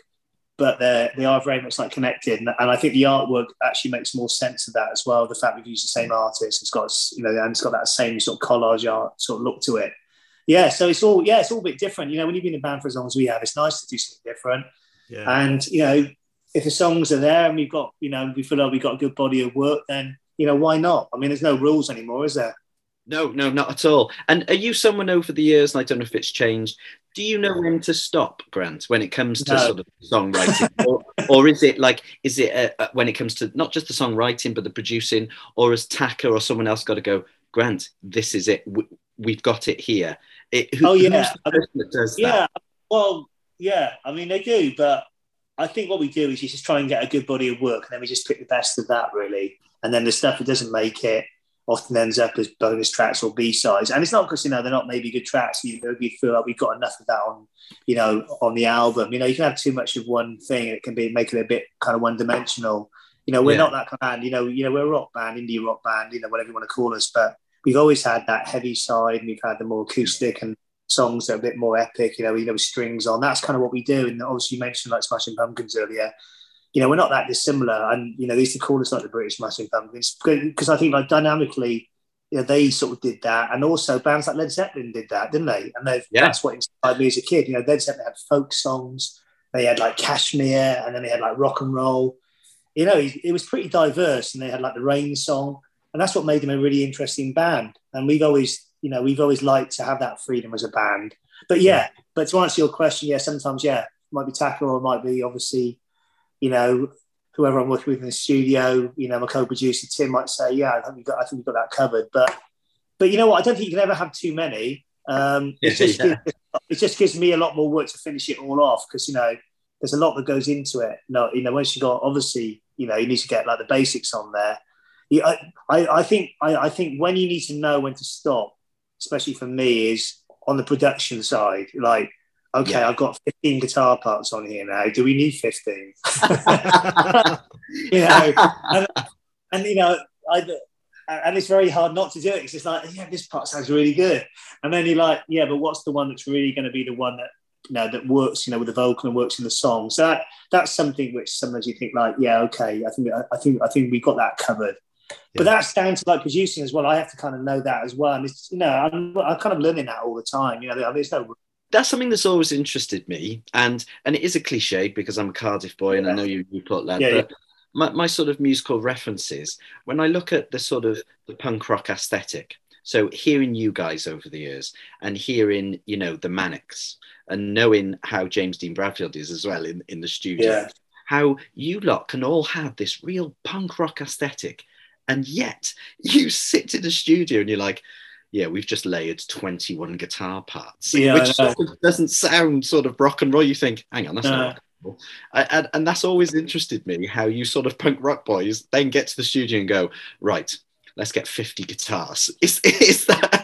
but they're they are very much like connected. And, and I think the artwork actually makes more sense of that as well. The fact we've used the same artist, it's got you know, and it's got that same sort of collage art sort of look to it. Yeah, so it's all yeah, it's all a bit different. You know, when you've been in a band for as long as we have, it's nice to do something different. Yeah. And you know, if the songs are there and we've got, you know, we feel like we've got a good body of work, then you know, why not? I mean, there's no rules anymore, is there? No, no, not at all. And are you someone over the years, and I don't know if it's changed, do you know when to stop, Grant, when it comes to No. sort of songwriting? or, or is it like, is it uh, uh, when it comes to not just the songwriting, but the producing, or has Taka or someone else got to go, Grant, this is it. We, we've got it here. It, who, Oh, yeah. Who's the person that does that? Yeah, well, yeah. I mean, they do, but I think what we do is you just try and get a good body of work, and then we just pick the best of that, really. And then the stuff that doesn't make it often ends up as bonus tracks or B sides. And it's not because you know they're not maybe good tracks. You, you feel like we've got enough of that on, you know, on the album. You know, you can have too much of one thing, and it can be make it a bit kind of one dimensional. You know, we're Yeah. not that kind of band. You know, you know, we're a rock band, indie rock band. You know, whatever you want to call us, but we've always had that heavy side, and we've had the more acoustic and songs that are a bit more epic, you know, you know, strings on. That's kind of what we do. And obviously, you mentioned like Smashing Pumpkins earlier. You know, we're not that dissimilar. And, you know, they used to call us like the British Smashing Pumpkins because I think like dynamically, you know, they sort of did that. And also bands like Led Zeppelin did that, didn't they? And they've- Yeah. that's what inspired me as a kid. You know, Led Zeppelin had folk songs, they had like Kashmir, and then they had like rock and roll. You know, it was pretty diverse. And they had like the Rain song. And that's what made them a really interesting band. And we've always, you know, we've always liked to have that freedom as a band. But yeah, but to answer your question, yeah, sometimes, yeah, it might be Taka or it might be obviously, you know, whoever I'm working with in the studio, you know, my co-producer Tim might say, yeah, I think we got, I think we got that covered. But, but you know what? I don't think you can ever have too many. Um, it just yeah. gives, it just gives me a lot more work to finish it all off because you know there's a lot that goes into it. No, you know, once you got obviously, you know, you need to get like the basics on there. Yeah, I, I, I think I, I think when you need to know when to stop, especially for me, is on the production side. Like, okay, Yeah. I've got 15 guitar parts on here now. Do we need 15? you know, and, and you know, I and it's very hard not to do it. Because it's like, yeah, this part sounds really good, and then you're like, yeah, but what's the one that's really going to be the one that you know that works, you know, with the vocal and works in the song? So that that's something which sometimes you think like, yeah, okay, I think I think I think we got that covered. But Yeah. that's down to like producing as well. I have to kind of know that as well. And it's you know, I'm, I'm kind of learning that all the time. You know, there's no that's something that's always interested me and and it is a cliche because i'm a cardiff boy and i know you, you put that Yeah, but My, my sort of musical references when i look at the sort of the punk rock aesthetic so hearing you guys over the years and hearing you know the manics and knowing how james dean bradfield is as well in, in the studio Yeah. how you lot can all have this real punk rock aesthetic and yet you sit in the studio and you're like yeah, we've just layered 21 guitar parts, Yeah, which doesn't sound sort of rock and roll. You think, hang on, that's No. not and And, that's always interested me how you sort of punk rock boys then get to the studio and go, right, let's get 50 guitars. Is, is that,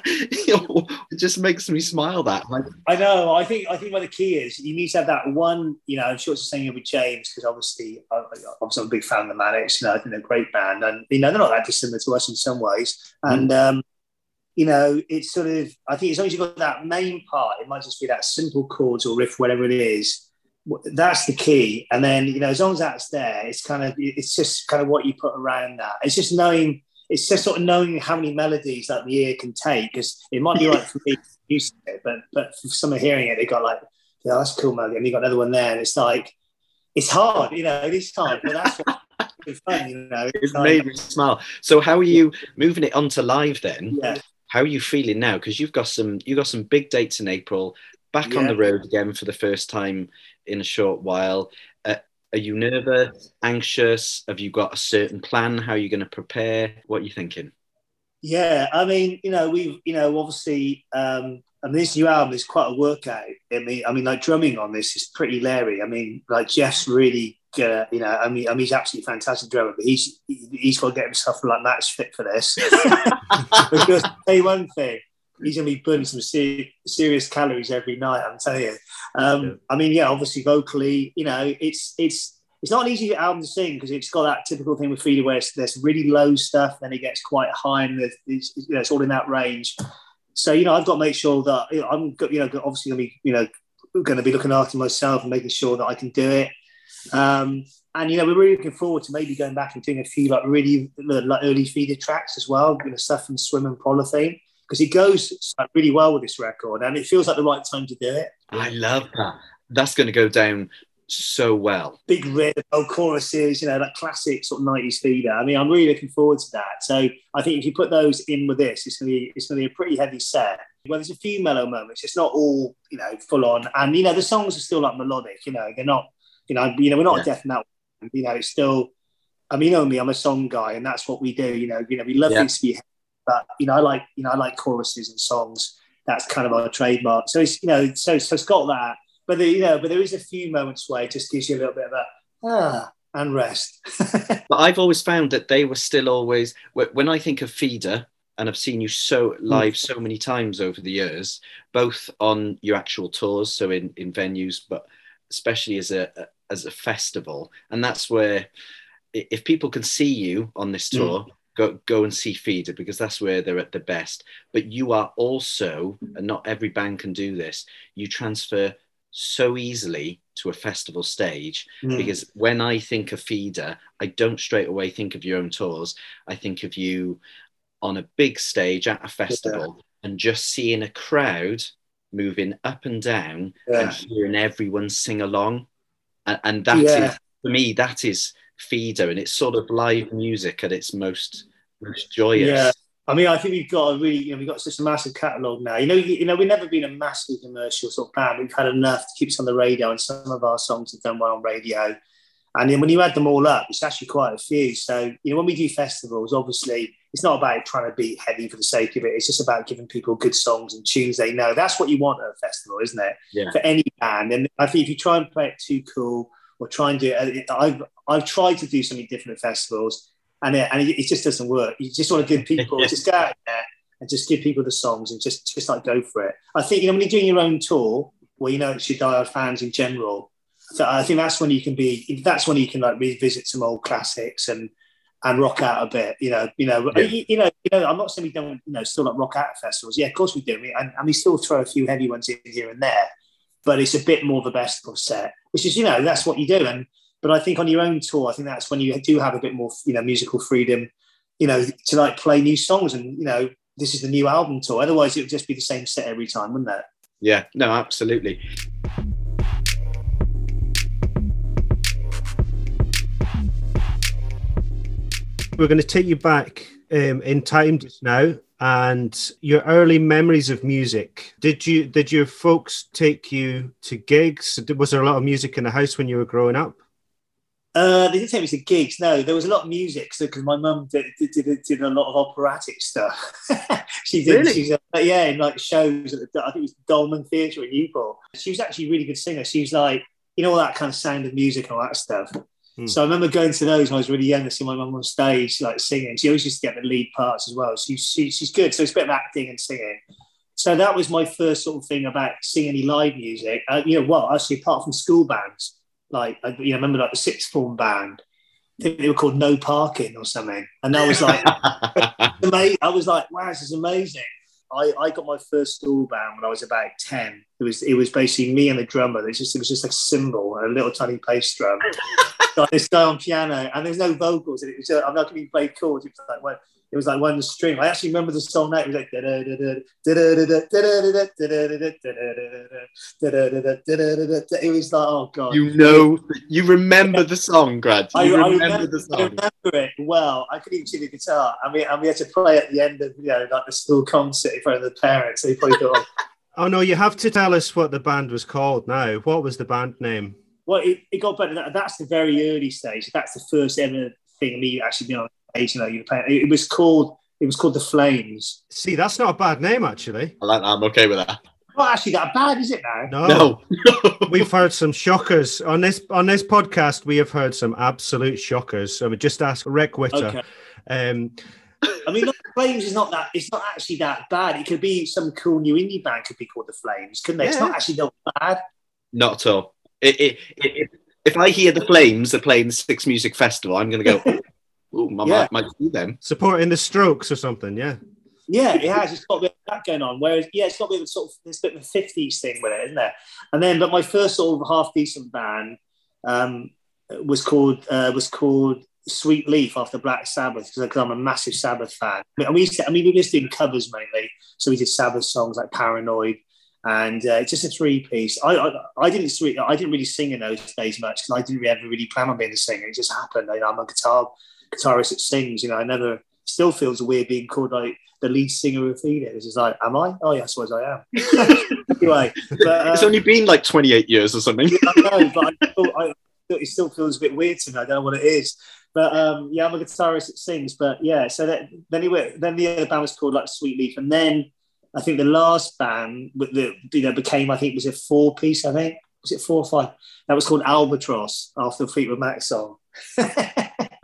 it just makes me smile that. Like, I know. I think I think what the key is you need to have that one. You know, I'm sure it's the same with James because obviously, I, obviously I'm a big fan of the Manics. You know, I think they're a great band, and you know they're not that dissimilar to us in some ways. And um, you know, it's sort of I think as long as you've got that main part, it might just be that simple chords or riff, whatever it is. That's the key, and then you know, as long as that's there, it's kind of it's just kind of what you put around that. It's just knowing it's just sort of knowing how many melodies that the ear can take because it might be right for me to use it, but but for someone hearing it, they got like, yeah, that's a cool melody, and you got another one there, and it's like, it's hard, you know, it is hard, but that's what it's fun, you know. it's like- made me smile. So how are you moving it onto live then? yeah, How are you feeling now? Because you've got some you got some big dates in April, back on the road again for the first time in a short while. Uh, are you nervous, anxious? Have you got a certain plan? How are you going to prepare? What are you thinking? yeah. I mean, you know, we've, you know, obviously, um, I mean, this new album is quite a workout. I mean, I mean, like drumming on this is pretty leery. I mean, like Jeff's really uh, you know, I mean, I mean, he's absolutely fantastic drummer, but he's he's got to get himself like match fit for this. because you one thing, he's going to be burning some ser- serious calories every night. I'm telling you. Um, yeah. I mean, yeah, obviously vocally, you know, it's it's it's not an easy album to sing because it's got that typical thing with Feeder where there's really low stuff, then it gets quite high, and it's, you know, it's all in that range. So you know, I've got to make sure that you know, I'm you know obviously going to be you know going to be looking after myself and making sure that I can do it. Um, and you know, we're really looking forward to maybe going back and doing a few like really like early feeder tracks as well, you know, stuff from Swim and Polythene because it goes really well with this record, and it feels like the right time to do it. I love that. That's going to go down so well. Big rhythm, choruses, you know, that classic sort of 90s feeder. I mean, I'm really looking forward to that. So I think if you put those in with this, it's gonna be it's gonna be a pretty heavy set. Well, there's a few mellow moments. It's not all, you know, full on. And you know, the songs are still like melodic, you know, they're not, you know, you know, we're not yeah. deaf metal. You know, it's still I mean, you know me, I'm a song guy, and that's what we do. You know, you know, we love yeah. things to be but you know, I like you know, I like choruses and songs. That's kind of our trademark. So it's you know, so so it's got that. But the, you know, but there is a few moments where it just gives you a little bit of a ah and rest. but I've always found that they were still always when I think of Feeder, and I've seen you so hmm. live mm. so many times over the years, both on your actual tours, so in in venues, but especially as a as a festival, and that's where if people can see you on this hmm. tour. Mm go go and see Feeder because that's where they're at the best. But you are also, and not every band can do this, you transfer so easily to a festival stage mm. because when I think of Feeder, I don't straight away think of your own tours. I think of you on a big stage at a festival yeah. and just seeing a crowd moving up and down yeah. and hearing everyone sing along. And, and that yeah. is, for me, that is feeder and it's sort of live music at its most most joyous. Yeah. I mean, I think we've got a really, you know, we've got such a massive catalogue now. You know, you, know, we've never been a massive commercial sort of band. We've had enough to keep us on the radio, and some of our songs have done well on radio. And then when you add them all up, it's actually quite a few. So, you know, when we do festivals, obviously, it's not about trying to be heavy for the sake of it. It's just about giving people good songs and tunes they know. That's what you want at a festival, isn't it? Yeah. For any band. And I think if you try and play it too cool or try and do uh, it, I've, I've tried to do something different at festivals and it, and it, it, just doesn't work. You just want to give people just go out there and just give people the songs and just just like go for it. I think you know when you're doing your own tour, well, you know it's your diehard fans in general. So I think that's when you can be. That's when you can like revisit some old classics and and rock out a bit. You know, you know, yeah. you, you, know, you know. I'm not saying we don't, you know, still not rock out at festivals. Yeah, of course we do. And, and we still throw a few heavy ones in here and there, but it's a bit more of a best of set, which is you know that's what you do. And but I think on your own tour, I think that's when you do have a bit more, you know, musical freedom, you know, to like play new songs. And, you know, this is the new album tour. Otherwise, it would just be the same set every time, wouldn't it? Yeah, no, absolutely. We're going to take you back um, in time just now and your early memories of music did you did your folks take you to gigs was there a lot of music in the house when you were growing up uh, they didn't take me to gigs. No, there was a lot of music because my mum did, did, did, did, a lot of operatic stuff. she did, really? she's, uh, yeah, in like shows at the, I think it was Dolman Theatre in Newport. She was actually a really good singer. She was like, you know, all that kind of sound of music and all that stuff. Hmm. So I remember going to those when I was really young to see my mum on stage, like singing. She always used to get the lead parts as well. She, she, she's good. So it's a bit of acting and singing. So that was my first sort of thing about seeing any live music. Uh, you know, well, actually, apart from school bands like I, you know, remember like the sixth form band. I think they were called No Parking or something, and I was like, I was like, wow, this is amazing. I, I got my first school band when I was about ten. It was it was basically me and the drummer. It was just it was just a cymbal and a little tiny bass drum. like this guy on piano, and there's no vocals. And it was I'm not going to play chords. It was like well, it was like one string. I actually remember the song that it was like it was like oh god. You know, you remember the song, Grad. You I, remember, I remember the song. I remember it well. I could even see the guitar. I mean, and we had to play at the end of you know like the school concert in front of the parents. So you probably thought. Oh no, you have to tell us what the band was called now. What was the band name? Well, it, it got better. That's the very early stage. That's the first ever thing me actually being on you know, it was called it was called the Flames. See, that's not a bad name actually. I like that. I'm okay with that. not actually that bad, is it now? No, no. we've heard some shockers on this on this podcast. We have heard some absolute shockers. I would just ask Rick Witter. Okay. Um, I mean, look, Flames is not that. It's not actually that bad. It could be some cool new indie band could be called the Flames, couldn't they? It's not actually that bad. Not at all. It, it, it, it- if I hear the Flames are playing the Six Music Festival, I'm going to go, oh, I Yeah. might, might see them. supporting the Strokes or something. Yeah. Yeah, it has. It's got a bit of that going on. Whereas, yeah, it's got a bit of sort of this bit of a fifties thing with it, isn't there? And then, but my first sort of half decent band um, was called uh, was called Sweet Leaf after Black Sabbath because I'm a massive Sabbath fan. And we used to, I mean, we were just doing covers mainly, so we did Sabbath songs like Paranoid. And uh, it's just a three piece. I, I I didn't sweet I didn't really sing in those days much because I didn't ever really plan on being a singer. It just happened. You know, I'm a guitar guitarist that sings. You know, I never still feels weird being called like the lead singer of Phoenix. It's like, am I? Oh, yeah, I suppose I am. anyway, but, it's uh, only been like 28 years or something. I know, but I still, I, it still feels a bit weird to me. I don't know what it is. But um, yeah, I'm a guitarist that sings. But yeah, so that, then he then the other band was called like Sweet Leaf, and then I think the last band with the you know became I think was a four piece. I think was it four or five? That was called Albatross after the Fleetwood Mac song.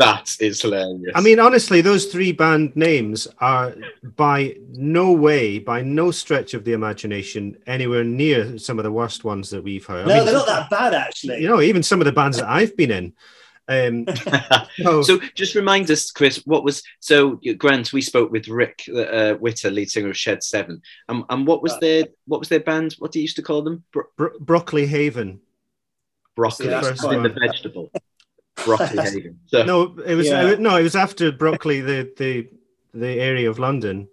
That is hilarious. I mean, honestly, those three band names are by no way, by no stretch of the imagination, anywhere near some of the worst ones that we've heard. I no, mean, they're not that bad actually. You know, even some of the bands that I've been in. Um, no, so just remind us, Chris, what was so Grant? We spoke with Rick uh, Witter, lead singer of Shed Seven, and, and what was their what was their band? What do you used to call them? Bro- Bro- Brockley Haven. broccoli, Yeah, that's in the vegetable. Brockley Haven. So, No, it was Yeah. no, it was after Brockley, the the the area of London.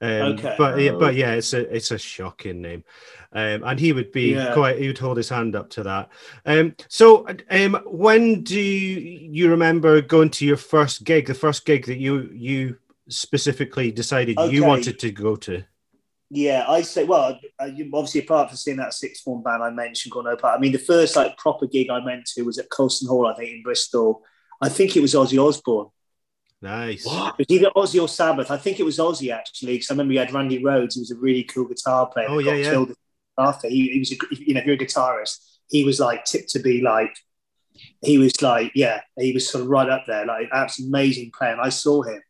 Um, Okay. But yeah, Oh. but yeah, it's a it's a shocking name, um, and he would be Yeah. quite. He would hold his hand up to that. Um, so, um, when do you, you remember going to your first gig? The first gig that you you specifically decided you wanted to go to? Yeah, I say. Well, uh, obviously, apart from seeing that six form band I mentioned, got no part. I mean, the first like proper gig I went to was at Colston Hall, I think, in Bristol. I think it was Ozzy Osbourne. Nice. what? It was either Ozzy or Sabbath. I think it was Ozzy actually, because I remember we had Randy Rhoads, who was a really cool guitar player. Oh, yeah, yeah. killed After he, he was, a, you know, if you're a guitarist, he was like tipped to be like, he was like, yeah, he was sort of right up there, like absolutely amazing player. And I saw him.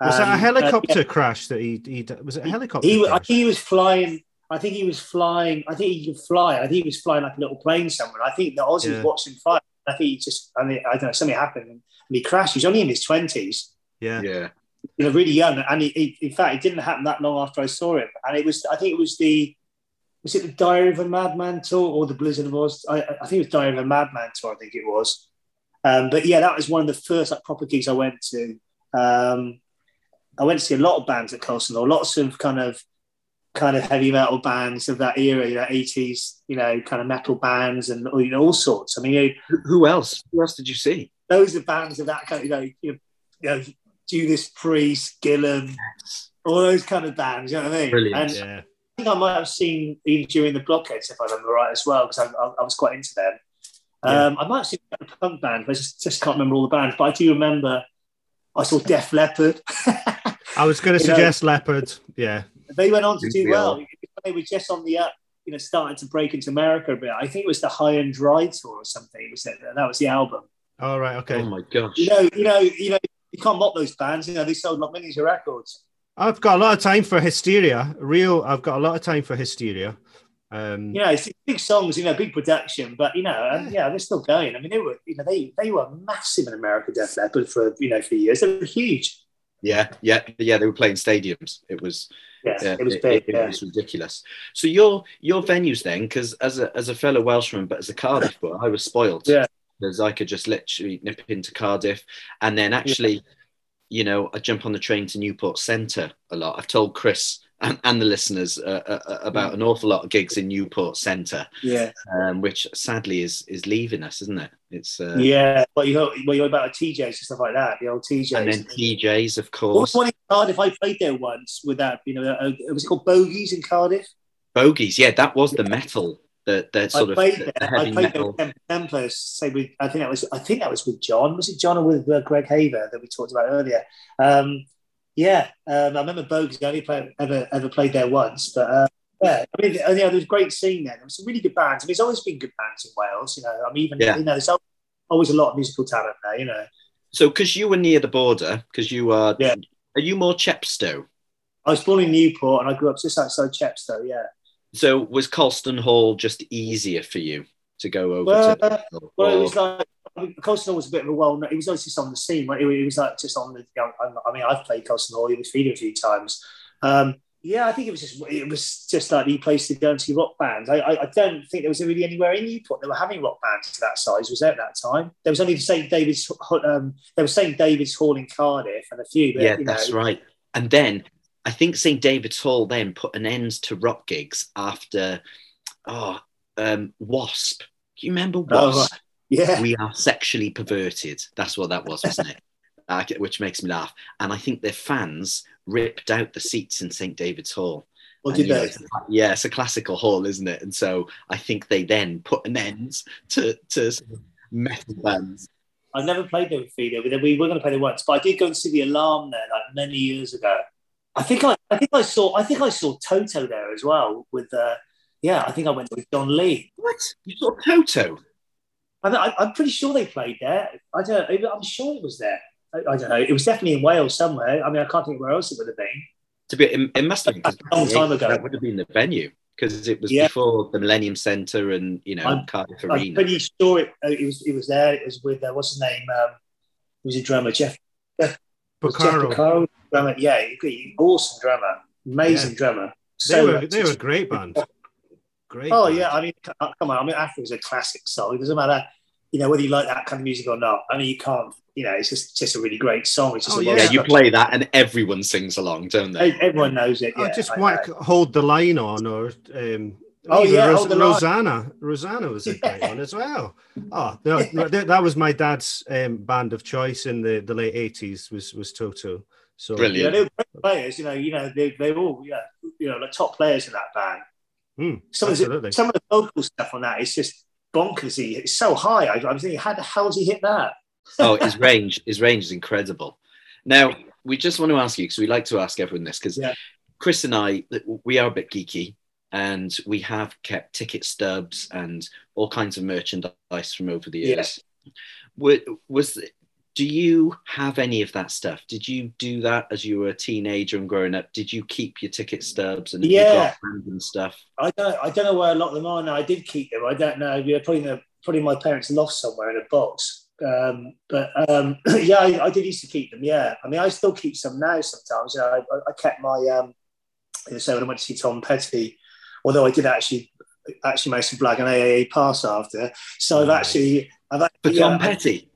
Was that Um, a uh, helicopter yeah. crash that he, he was it a helicopter? He, I think he was flying. I think he was flying. I think he could fly. I think he was flying like a little plane somewhere. I think the Aussies Yeah. watched him fly. I think he just. I mean, I don't know. Something happened and he crashed. He's only in his twenties. yeah. Yeah. You know, really young. And he, he, in fact, it didn't happen that long after I saw him. And it was. I think it was the. Was it the Diary of a Madman tour or the Blizzard of Ozz? I, I think it was Diary of a Madman tour. I think it was. Um, but yeah, that was one of the first like proper gigs I went to. Um, I went to see a lot of bands at Colston Hall, lots of kind of kind of heavy metal bands of that era, you know, 80s, you know, kind of metal bands and you know, all sorts. I mean, you Who- else? Who else did you see? those are bands of that kind of, you know, you know, Judas Priest, Gillan, all those kind of bands, you know what I mean? Brilliant. And Yeah. I think I might have seen Ian Dury and the Blockheads, if I remember right, as well, because I, I, I was quite into them. Yeah. Um, I might have seen a punk band, but I just, just can't remember all the bands. But I do remember I saw Def Leppard. I was going to You know- suggest Leppard. Yeah. they went on to do well. They were just on the up, you know, starting to break into America a bit. I think it was the High and Dry tour or something. It was that, that was the album. All right. Okay. Oh my gosh. You know, you know, you know, you can't mock those bands. You know, they sold like millions of records. I've got a lot of time for hysteria. Real. I've got a lot of time for hysteria. Um, You know, it's big songs, you know, big production, but you know, and yeah, they're still going. I mean, they were, you know, they they were massive in America, Def Leppard for you know for years. They were huge. Yeah, yeah, yeah. They were playing stadiums. It was Yeah, yeah, it was big. it, yeah. was ridiculous. So your your venues then, because as a as a fellow Welshman, but as a Cardiff boy, I was spoiled. Yeah. because I could just literally nip into Cardiff, and then actually, you know, I jump on the train to Newport Centre a lot. I've told Chris and, and the listeners uh, uh, about an awful lot of gigs in Newport Centre, yeah, um, which sadly is is leaving us, isn't it? It's uh, yeah. Well, you well, you're about TJs and stuff like that. The old TJs. and then TJs, of course. What was one in Cardiff? I played there once with that. You know, uh, it was called Bogies in Cardiff. Bogies, yeah, that was the metal, the the sort I of played the there. I played metal. there with Templars. Say with, I think that was. I think that was with Jon. Was it Jon or with uh, Greg Haver that we talked about earlier? Um, yeah, um, I remember Bogies. I only played, ever ever played there once, but uh, Yeah, I mean, yeah, there was a great scene there. There was some really good bands. I mean, there's always been good bands in Wales. You know, I mean, even Yeah. you know, there's always a lot of musical talent there. You know, So, because you were near the border, because you are, Yeah. are you more Chepstow? I was born in Newport and I grew up just outside Chepstow. Yeah. So, was Colston Hall just easier for you to go over Well, to? Well, it was like I mean, was a bit of a well known, he was always just on the scene. Right? It, it was like just on the. You know, I, mean, I've played Colston Hall. It was feeding a few times. Um, yeah, I think it was just it was just like the place to go and see rock bands. I, I, I don't think there was really anywhere in Newport that were having rock bands to that size. Was there at that time? There was only the St David's. Um, there was St David's Hall in Cardiff and a few. But, yeah, you know, that's right. And then I think St David's Hall then put an end to rock gigs after, oh, um, Wasp. Do you remember Oh, Wasp? right. Yeah. we are sexually perverted. That's what that was, wasn't it? Uh, which makes me laugh. And I think their fans ripped out the seats in St David's Hall. Or And, did you know, it's yeah, it's a classical hall, isn't it? And so I think they then put an end to, to metal bands. I've never played there with Fido, but we were going to play there once. But I did go and see the Alarm there like many years ago. I think I, I think I saw, I think I saw Toto there as well. With, uh, yeah, I think I went with Jon Lee. What? You saw Toto? I, I, I'm pretty sure they played there. I don't. Know, I'm sure it was there. I, I don't know. It was definitely in Wales somewhere. I mean, I can't think where else it would have been. To be, it, it must have been A long time ago. That would have been the venue because it was Yeah. before the Millennium Centre and you know I'm- Cardiff I'm Arena. pretty sure it, it was. It was there. It was with uh, what's his name? Um, he was a drummer, Jeff. was Jeff Porcaro. Drummer. Yeah, awesome drummer, amazing drummer. They So were they were a great band. Great. Oh yeah, I mean, uh, come on. I mean, Africa is a classic song. It doesn't matter, you know, whether you like that kind of music or not. I mean, you can't. You know, it's just just a really great song. It's just Oh, a yeah. yeah, you play that and everyone sings along, don't they? Everyone knows it. Oh, Yeah, just I whack, know. hold the line on, or um, Oh, even yeah, Ros- Hold the Line. Rosanna. Rosanna was a great one as well. Oh, no, no, that, that was my dad's um, band of choice in the, the late eighties. Was was Toto. So Yeah, Brilliant. they were great players. You know, you know, they they were all yeah, you know, the top players in that band. Hmm, some of the some of the vocal stuff on that is just bonkersy. It's so high. I, I was thinking, how the hell did he hit that? oh, his range, his range is incredible. Now, we just want to ask you because we like to ask everyone this because Yeah. Chris and I, we are a bit geeky, and we have kept ticket stubs and all kinds of merchandise from over the years. Was, was do you have any of that stuff? Did you do that as you were a teenager and growing up? Did you keep your ticket stubs and Yeah. random stuff? I don't I don't know where a lot of them are now. I did keep them. I don't know. Yeah, probably the, probably my parents' lost somewhere in a box. Um, but um, yeah, I, I did used to keep them. Yeah, I mean, I still keep some now. Sometimes you know, I, I kept my. Um, you know, so when I went to see Tom Petty, although I did actually actually make some black and AAA pass after. So I've actually I've For actually, Tom yeah, Petty,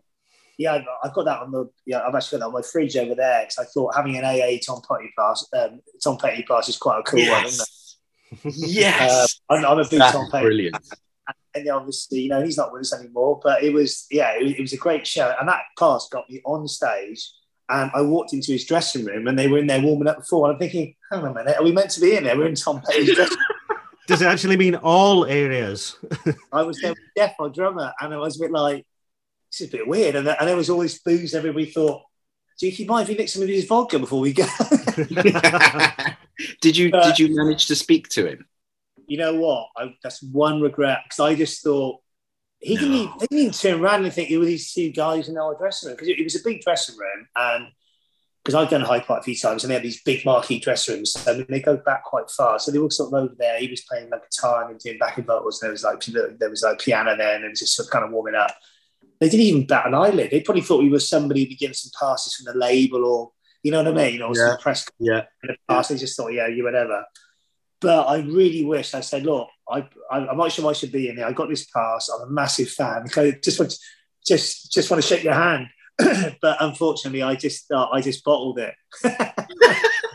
yeah, I've, I've got that on the yeah, I've actually got that on my fridge over there because I thought having an AA Tom Petty pass, um, Tom Petty pass is quite a cool one, isn't it? yes, yes, Uh, I'm, I'm a big That's Tom Petty brilliant. and obviously, you know, he's not with us anymore. But it was, yeah, it was, it was a great show. And that pass got me on stage. And I walked into his dressing room and they were in there warming up before. And I'm thinking, hang on a minute, are we meant to be in there? We're in Tom Petty's dressing room. Does it actually mean all areas? I was there with Jeff, our drummer, and I was a bit like, this is a bit weird. And, and there was all this booze. Everybody thought, do you mind if you mix some of his vodka before we go? did you Uh, did you manage to speak to him? you know what? I, that's one regret because I just thought he didn't, even, he didn't even turn around and think it were these two guys in our dressing room because it, it was a big dressing room and because I've done Hyde Park a few times and they have these big marquee dressing rooms and they go back quite far. So they were sort of over there. He was playing like guitar and doing backing vocals. And there was like there was like piano there and it was just sort of kind of warming up. They didn't even bat an eyelid. They probably thought we were somebody who'd be getting some passes from the label or you know what I mean, or Yeah. some press Yeah, in the past. They just thought, yeah, you whatever. But I really wish I said, look, I, I I'm not sure I should be in here. I got this pass. I'm a massive fan. I just want to, just just want to shake your hand. but unfortunately, I just uh, I just bottled it.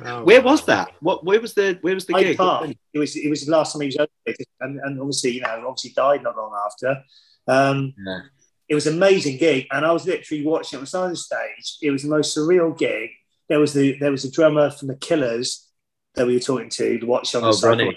Oh, where wow. was that? What where was the where was the Hyde gig? Park. It was it was the last time he was over, and, and obviously you know obviously died not long after. Um, Yeah. It was an amazing gig, and I was literally watching it on the side stage. It was the most surreal gig. There was the there was a drummer from the Killers that we were talking to to watch on the Oh, side.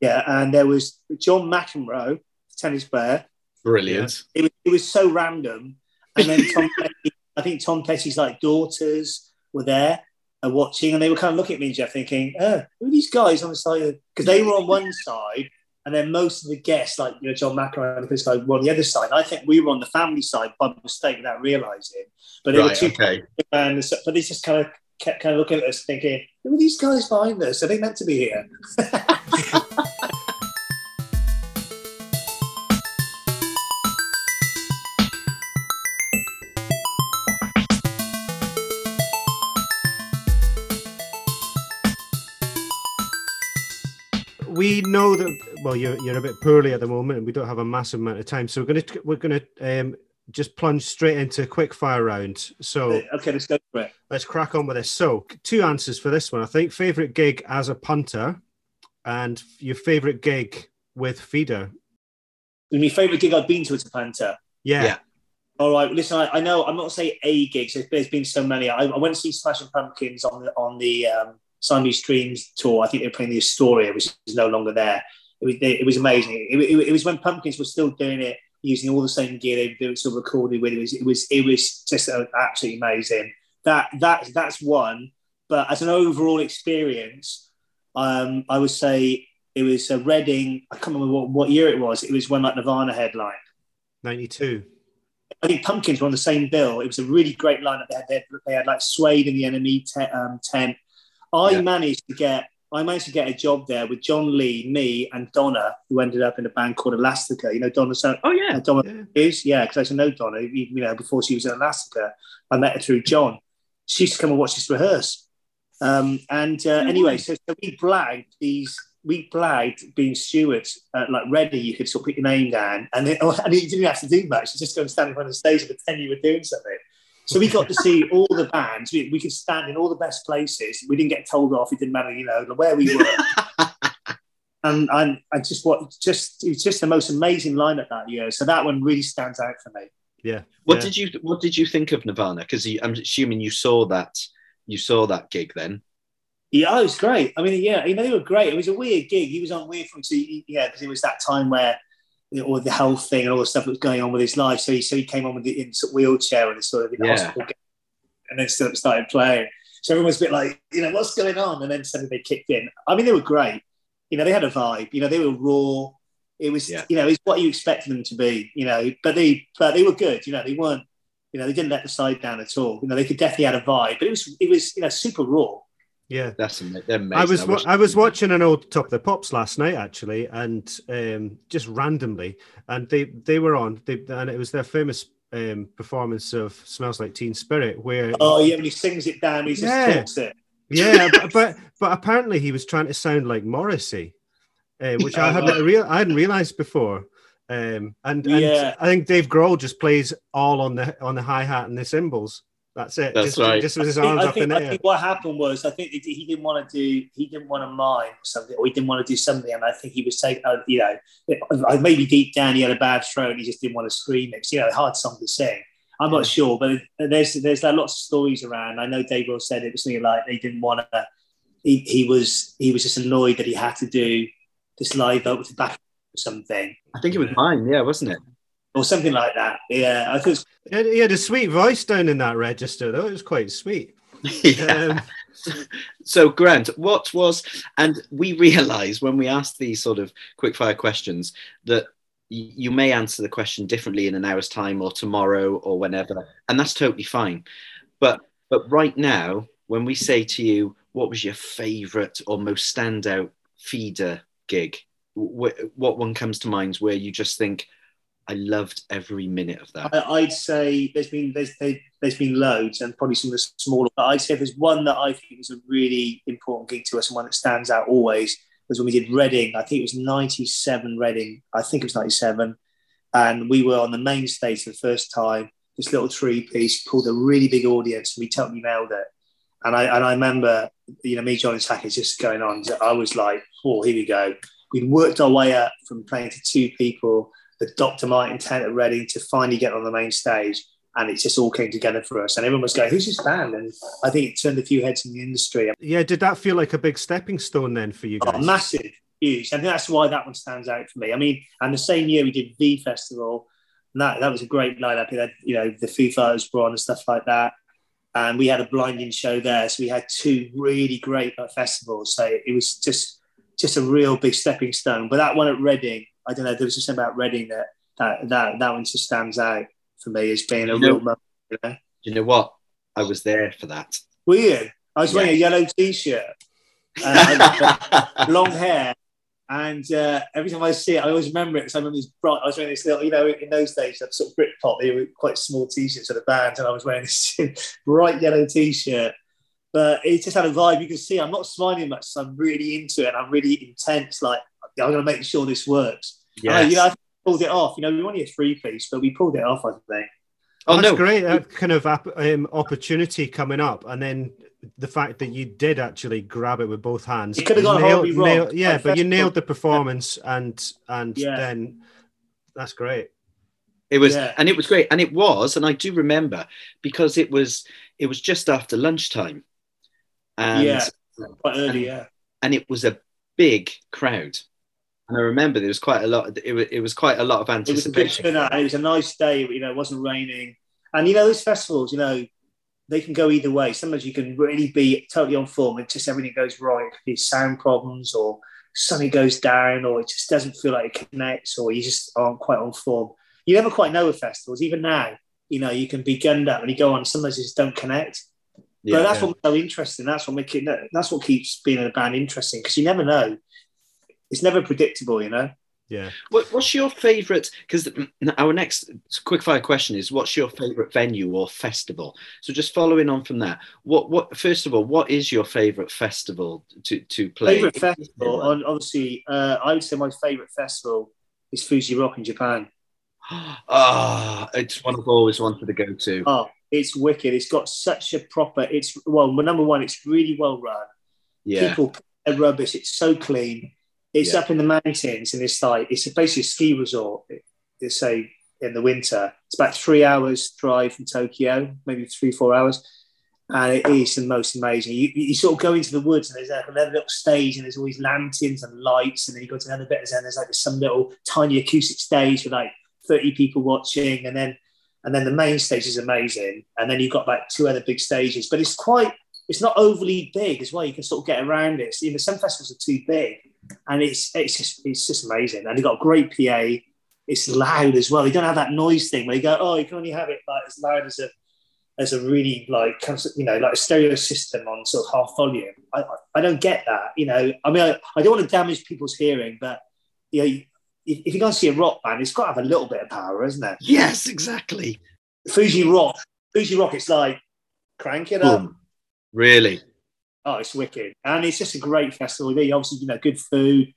Yeah, and there was John McEnroe, tennis player. Brilliant. It was it was so random. And then Tom Petty, I think Tom Petty's like daughters were there. are watching, and they were kind of looking at me and Jeff, thinking, "Oh, who are these guys on the side?" Because they were on one side, and then most of the guests, like you know John McEnroe and this guy, were on the other side. I think we were on the family side by mistake without realizing. But they Right, were two okay. and but they just kind of kept kind of looking at us, thinking, "Who are these guys behind us? Are they meant to be here?" we know that well you're, you're a bit poorly at the moment and we don't have a massive amount of time so we're going to we're going to um, just plunge straight into a quick fire round so okay, let's go for it. let's crack on with this so two answers for this one i think favorite gig as a punter and your favorite gig with feeder My favourite gig I've been to as a punter. yeah, Yeah. All right, listen. I, I know I'm not saying a gig. So there's been so many. I, I went to see Smashing Pumpkins on the on the um, Siamese Dreams tour. I think they were playing the Astoria, which is no longer there. It was, it was amazing. It, it, it was when Pumpkins were still doing it, using all the same gear they, they were still recorded with. It was it was it was just absolutely amazing. That that that's one. But as an overall experience, um, I would say it was a Reading. I can't remember what, what year it was. It was when like Nirvana headline. 92 I think Pumpkins were on the same bill. It was a really great lineup. They had, they had, they had like Suede in the NME te- um, tent. I Yeah. managed to get I managed to get a job there with Jon Lee, me, and Donna, who ended up in a band called Elastica. You know, Donna. So, Oh yeah. uh, Donna yeah is yeah, because I used to know Donna. You know, before she was in Elastica, I met her through Jon. She used to come and watch us rehearse. Um, and uh, Oh, anyway, so, so we blagged these. We blagged being stewards at like Reading. You could sort of put your name down, and it, and you didn't have to do much. You just go and stand in front of the stage and pretend you were doing something. So we got to see all the bands. We, we could stand in all the best places. We didn't get told off. It didn't matter, you know, where we were. and and I just what just it was just the most amazing lineup that year. So that one really stands out for me. yeah What yeah. did you What did you think of Nirvana? Because I'm assuming you saw that you saw that gig then. Yeah, it was great. I mean, yeah, you know, they were great. It was a weird gig. He was on weird from see, yeah, because it was that time where you know, all the health thing and all the stuff that was going on with his life. So he so he came on with the in sort of wheelchair and sort of in the Yeah. hospital, and then started playing. So everyone was a bit like, you know, what's going on? And then suddenly they kicked in. I mean, they were great. You know, they had a vibe. You know, they were raw. It was, Yeah. you know, it's what you expect them to be. You know, but they but they were good. You know, they weren't. You know, they didn't let the side down at all. You know, they could definitely had a vibe, but it was it was you know super raw. Yeah That's ama- they're amazing. I was wa- I was them. watching an old Top of the Pops last night actually, and um, just randomly, and they they were on, they, and it was their famous um, performance of "Smells Like Teen Spirit," where Oh yeah, when he sings it down, he just Yeah. talks it. yeah, but, but but apparently he was trying to sound like Morrissey, uh, which I hadn't real I hadn't realized before. Um, and, and Yeah. I think Dave Grohl just plays all on the on the hi hat and the cymbals. That's it. That's just, right. Just with his I think, arms I up think, in the I air. think what happened was I think he he didn't want to do he didn't want to mime or something or he didn't want to do something and I think he was taking uh, you know it- maybe deep down he had a bad throat and he just didn't want to scream it. 'Cause, you know, a hard song to sing. I'm not sure, but there's there's like lots of stories around. I know Dave Grohl said it was something like he didn't want to. He, he was he was just annoyed that he had to do this live up with the back or something I think it was mine. Yeah, wasn't it? Or something like that. Yeah, I think He had- a sweet voice down in that register, though. It was quite sweet. yeah. Um, So, Grant, what was, and we realised when we asked these sort of quickfire questions that you may answer the question differently in an hour's time or tomorrow or whenever, and that's totally fine. But but right now, when we say to you, what was your favourite or most standout feeder gig? Wh- what one comes to mind where you just think, I loved every minute of that? I, I'd say there's been there's there, there's been loads and probably some of the smaller. But I'd say there's one that I think is a really important gig to us and one that stands out always was when we did Reading. I think it was '97 Reading. I think it was '97, and we were on the main stage for the first time. This little three piece pulled a really big audience, and we totally nailed it. And I and I remember, you know, me, Jon, and Sackers just going on. I was like, "Oh, here we go." We'd worked our way up from playing to two people the Dr. Martens tent at Reading to finally get on the main stage. And it just all came together for us. And everyone was going, who's this band? And I think it turned a few heads in the industry. yeah, did that feel like a big stepping stone then for you Oh, guys? massive, huge. I think that's why that one stands out for me. I mean, and the same year we did V Festival. And that, that was a great lineup. It had, you know, the Foo Fighters were on and stuff like that. and we had a blinding show there. So we had two really great uh, festivals. So it was just just a real big stepping stone. But that one at Reading, I don't know, there was just something about Reading that that that, that one just stands out for me as being a You real know- moment. You know? You know what? I was there for that. Were you? I was wearing a yellow t-shirt, uh, long hair, and uh, every time I see it, I always remember it because I remember this bright. I was wearing this little, you know, in those days, that sort of Britpop, they were quite small t-shirts for the band, and I was wearing this bright yellow t-shirt. But it just had a vibe. You can see I'm not smiling much, so I'm really into it. and I'm really intense. Like I'm going to make sure this works. Yeah, Yes. you know, I pulled it off. You know, we were only a three piece, but we pulled it off. I think. oh That's no, great. That kind of um, opportunity coming up, and then the fact that you did actually grab it with both hands. You could have gone Nailed- horribly wrong. nailed- yeah, Like but you festival- nailed the performance, and and Yeah. then that's great. It was, Yeah. and it was great, and it was, and I do remember because it was, it was just after lunchtime, and Yeah. Quite early, yeah. and it was a big crowd, and I remember there was quite a lot. It was, it was quite a lot of It was anticipation. It was a nice day. You know, it wasn't raining, and you know those festivals. You know, they can go either way. Sometimes you can really be totally on form, and just everything goes right. It could be sound problems, or something goes down, or it just doesn't feel like it connects, or you just aren't quite on form. You never quite know with festivals. Even now, you know, you can be gunned up when you go on. Sometimes you just don't connect. Yeah, but that's yeah. what's so interesting. That's what makes it. That's what keeps being a band interesting because you never know. It's never predictable, you know. Yeah. What, what's your favourite? Because our next quick fire question is, what's your favourite venue or festival? So just following on from that, what what first of all, what is your favourite festival to to play? Favorite festival, on, obviously, uh, I would say my favorite festival is Fuji Rock in Japan. Ah, it's one I've always wanted to go to. Oh, it's wicked. It's got such a proper. It's well, number one, it's really well run. Yeah, People are rubbish. It's so clean. It's Yeah. up in the mountains, and it's like it's basically a ski resort. They say in the winter, it's about three hours drive from Tokyo, maybe three four hours, and it is the most amazing. You, you sort of go into the woods, and there's like another little stage, and there's always lanterns and lights, and then you go to another bit, and there's like some little tiny acoustic stage with like 30 people watching, and then and then the main stage is amazing, and then you've got like two other big stages, but it's quite. It's not overly big as well. You can sort of get around it. So, you know, some festivals are too big, and it's it's just it's just amazing. And they've got a great PA. It's loud as well. You don't have that noise thing where you go, oh, you can only have it like as loud as a as a really like you know like a stereo system on sort of half volume. I I- don't get that. You know, I mean, I, I don't want to damage people's hearing, but you know, if, if you go and see a rock band, it's got to have a little bit of power, isn't it? yes, exactly. Fuji Rock, Fuji Rock, it's like crank it up. Really, Oh, it's wicked, and it's just a great festival. They obviously, you know, good food,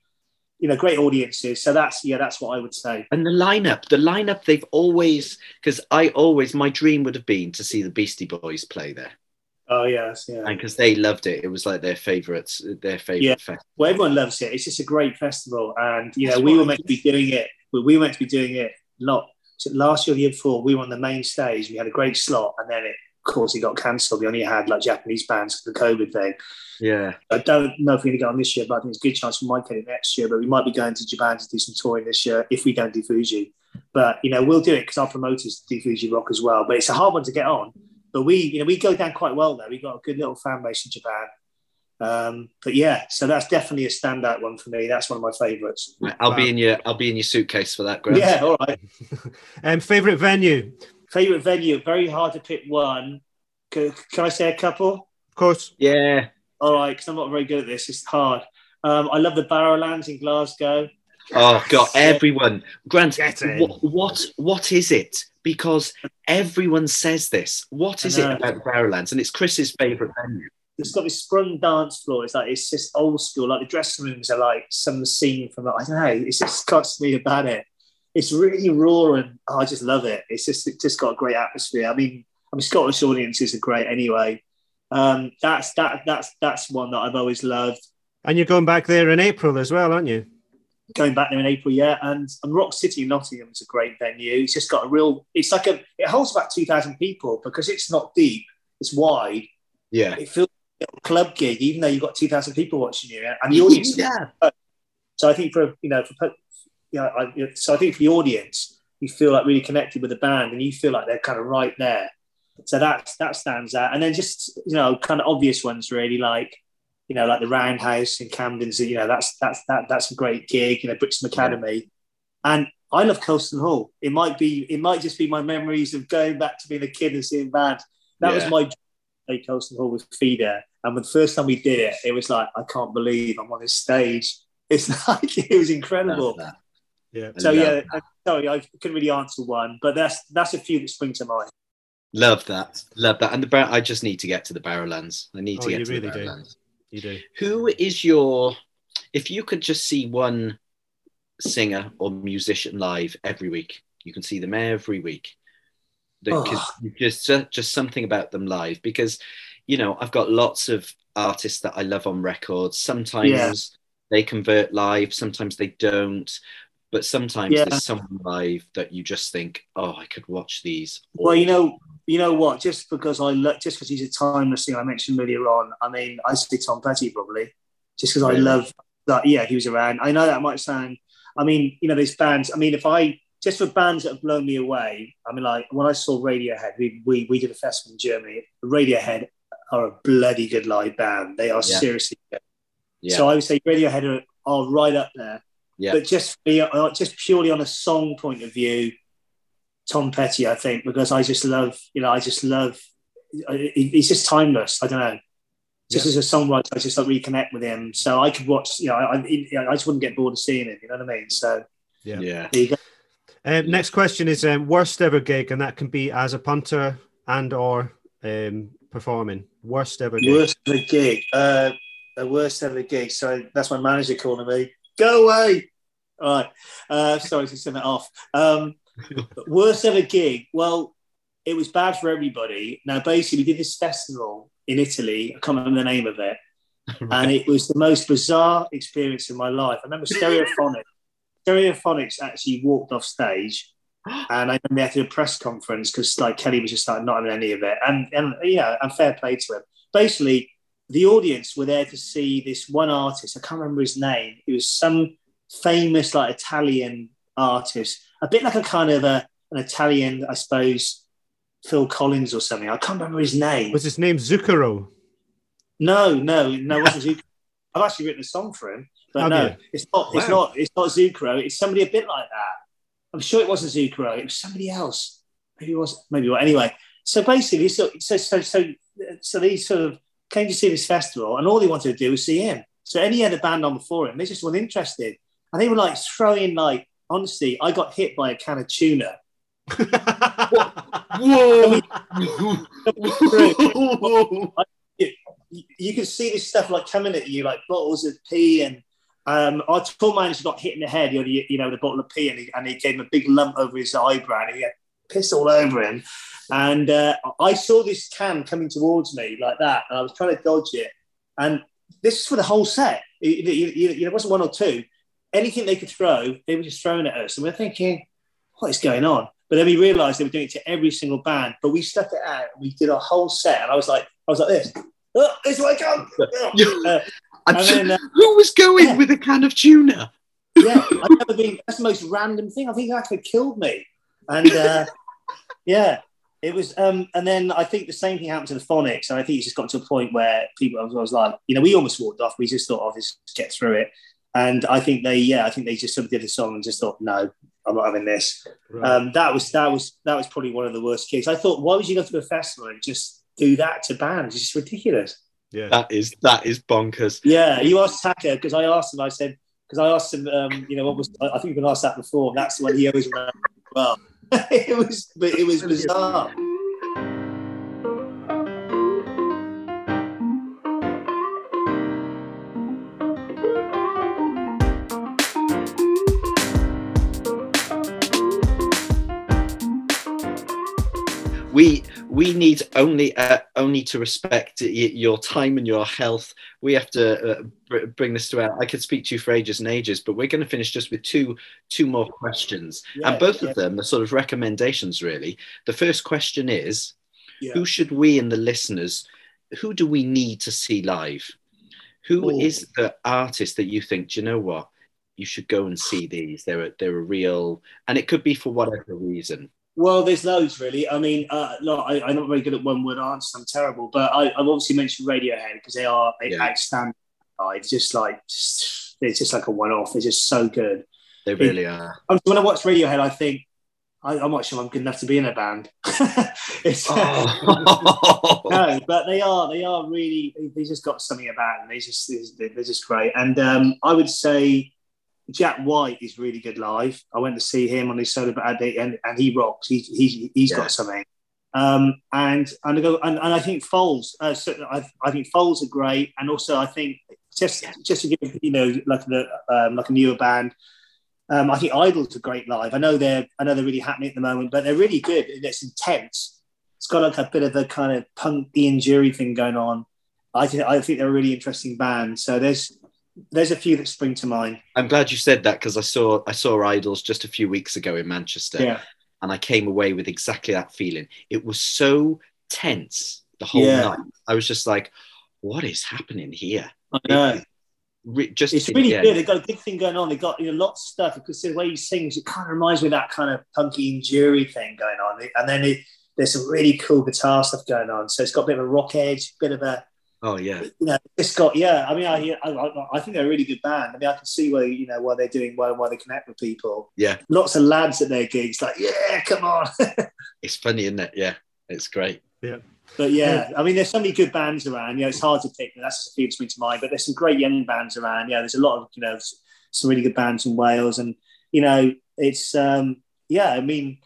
you know, great audiences. So that's yeah, that's what I would say. and the lineup, the lineup. They've always because I always my dream would have been to see the Beastie Boys play there, Oh yes, yeah. and because they loved it, it was like their favourites, their favourite Yeah. festival. Well, everyone loves it. It's just a great festival, and you know, That's we were meant to be doing it. We we were meant to be doing it not so last year, the year before. We were on the main stage. We had a great slot, and then it, course, it got cancelled. We only had like Japanese bands for the COVID thing. Yeah, I don't know if we're going to go on this year, but I think it's a good chance we might get it next year. But we might be going to Japan to do some touring this year if we don't do Fuji. But you know, we'll do it because our promoters do Fuji Rock as well. But it's a hard one to get on. But we, you know, we go down quite well there. We've got a good little fan base in Japan. Um, but yeah, so that's definitely a standout one for me. That's one of my favourites. I'll be in your I'll be in your suitcase for that, Grant. Yeah, all right. um, favorite venue, Favorite venue? Very hard to pick one. Can, can I say a couple? of course. yeah. All right, because I'm not very good at this. It's hard. Um, I love the Barrowlands in Glasgow. Oh God, everyone, Grant, Get in. what, what what is it? Because everyone says this. What is it about the Barrowlands? And it's Chris's favourite venue. It's got this sprung dance floor. It's like it's just old school. Like the dressing rooms are like some scene from I don't know. It's just got me about it. It's really raw and oh, I just love it. It's just it just got a great atmosphere. I mean, I mean Scottish audiences are great anyway. Um, that's that that's that's one that I've always loved. And you're going back there in April as well, aren't you? Going back there in April, yeah, and, and Rock City in Nottingham is a great venue. It's just got a real. It's like a. It holds about two thousand people because it's not deep. It's wide. Yeah. It feels like a club gig, even though you've got two thousand people watching you, and the audience yeah. So I think for you know, for you know, I, so I think for the audience, you feel like really connected with the band, and you feel like they're kind of right there. So that that stands out. And then just you know, kind of obvious ones really like you know, like the Roundhouse in Camden's. You know, that's that's that that's a great gig. You know, Brixton Academy, and I love Colston Hall. It might be it might just be my memories of going back to being a kid and seeing bands. That Yeah. was my play Colston Hall with Feeder. And the first time we did it, it was like, I can't believe I'm on this stage. It's like it was incredible. Love that. Yeah. So I love yeah, that. uh, sorry, I couldn't really answer one, but that's that's a few that spring to mind. Love that. Love that. And the bar- I just need to get to the Barrowlands. I need Oh, to get you to really the do. Barrowlands. You do. Who is your if you could just see one singer or musician live every week, you can see them every week. Because just just something about them live. Because you know, I've got lots of artists that I love on records. Sometimes Yeah. they convert live, sometimes they don't. But sometimes Yeah. there's someone live that you just think, oh, I could watch these. Well, you know, you know what? Just because I look, just because he's a timeless thing I mentioned earlier on. I mean, I say Tom Petty probably, just because I love that. Yeah, he was around. I know that might sound. I mean, you know, these bands. I mean, if I just for bands that have blown me away. I mean, like when I saw Radiohead, we we, we did a festival in Germany. Radiohead are a bloody good live band. They are Yeah. seriously good. Yeah. So I would say Radiohead are, are right up there. Yeah. But just be, uh, just purely on a song point of view, Tom Petty, I think, because I just love, you know, I just love. uh, He's just timeless. I don't know. Just as a songwriter, I just like reconnect with him. So I could watch. You know, I, I, I just wouldn't get bored of seeing him. You know what I mean? So Yeah. yeah. there you go. Um, next question is um, worst ever gig, and that can be as a punter and or um, performing. Worst ever gig. Worst ever gig. Uh, the worst ever gig. So that's my manager calling me. Go away. All right. Uh, sorry to send that off. Um, worst ever gig. Well, it was bad for everybody. Now, basically, we did this festival in Italy. I can't remember the name of it. And it was the most bizarre experience in my life. I remember Stereophonic. Stereophonics actually walked off stage and I they had to do a press conference because like Kelly was just like not having any of it. And and yeah, and fair play to him. Basically, the audience were there to see this one artist. I can't remember his name. It was some famous like Italian artist, a bit like a kind of a, an Italian, I suppose, Phil Collins or something. I can't remember his name. Was his name Zucchero? No, no, no, it wasn't Zucchero. I've actually written a song for him, but Have no, you? it's not. It's Wow. not. It's not Zucchero. It's somebody a bit like that. I'm sure it wasn't Zucchero. It was somebody else. Maybe it was. Maybe what? Anyway, so basically, so so so so so they sort of came to see this festival, and all they wanted to do was see him. So any other band on before him, they just weren't interested, and they were like throwing like. Honestly, I got hit by a can of tuna. Whoa! you, you can see this stuff like coming at you, like bottles of pee. And um, our tour manager got hit in the head, you know, you know, the bottle of pee, and he, and he gave him a big lump over his eyebrow, and he had piss all over him. And uh, I saw this can coming towards me like that, and I was trying to dodge it. And this is for the whole set. It, it, it, it wasn't one or two. Anything they could throw, they were just throwing at us. And we're thinking, what is going on? But then we realised they were doing it to every single band. But we stuck it out. We did our whole set, and I was like, I was like this. Oh, this way I come. Uh, I'm then, uh, who was going yeah. with a can of tuna? yeah, I've never been. That's the most random thing. I think that could have killed me. And uh, yeah, it was. Um, and then I think the same thing happened to the phonics. And I think it's just got to a point where people, I was, I was like, you know, we almost walked off. We just thought, oh, this get through it. And I think they, yeah, I think they just sort of did the song and just thought, no, I'm not having this. Right. Um, that was that was that was probably one of the worst gigs. I thought, why would you go to a festival and just do that to bands? It's just ridiculous. yeah. That is that is bonkers. Yeah, you asked Taka because I asked him. I said because I asked him. Um, you know what was? I I think you've been asked that before. That's what he always remembered well. it was, but it was bizarre. We we need only uh, only to respect your time and your health. We have to uh, br- bring this to out. I could speak to you for ages and ages, but we're going to finish just with two two more questions, Yeah, and both yeah, of them are sort of recommendations. Really, the first question is: yeah. Who should we and the listeners? Who do we need to see live? Who Ooh. is the artist that you think? Do you know what? You should go and see these. They're a, they're a real, and it could be for whatever reason. Well, there's loads really. I mean, uh, look, I, I'm not very good at one word answers. I'm terrible, but I, I've obviously mentioned Radiohead because they are Yeah. outstanding. It's just like just, it's just like a one-off. They're just so good. They really are. Um, When I watch Radiohead, I think I, I'm not sure I'm good enough to be in a band. it's, Oh. no, but they are. They are really. They just got something about them. They just they're they're just great. And um, I would say Jack White is really good live. I went to see him on his solo band and, and he rocks. He's he's he's Yeah. got something. Um, and and I go and, and I think Foals. Uh, so I, I think Foals are great. And also I think just just to give you know like a um, like a newer band. Um, I think IDLES are great live. I know they're I know they're really happening at the moment, but they're really good. It's intense. It's got like a bit of a kind of punk Ian Dury thing going on. I think I think they're a really interesting band. So there's there's a few that spring to mind. I'm glad you said that because I saw I saw IDLES just a few weeks ago in Manchester, Yeah, and I came away with exactly that feeling. It was so tense the whole Yeah. night. I was just like, "What is happening here?" I know. It- just It's really good. They've got a good thing going on. They've got you know lots of stuff because the way he sings, it kind of reminds me of that kind of punky Ian Dury thing going on. And then it, there's some really cool guitar stuff going on. So it's got a bit of a rock edge, bit of a Oh yeah, you know, it's got yeah. I mean, I, I I think they're a really good band. I mean, I can see why you know why they're doing well and why they connect with people. Yeah. lots of lads at their gigs, like yeah, come on. it's funny, isn't it? Yeah, it's great. Yeah. But yeah, I mean, there's so many good bands around. You know, it's hard to pick. That's just a few that spring to mind. But there's some great young bands around. Yeah, there's a lot of you know some really good bands in Wales, and you know, it's um yeah. I mean,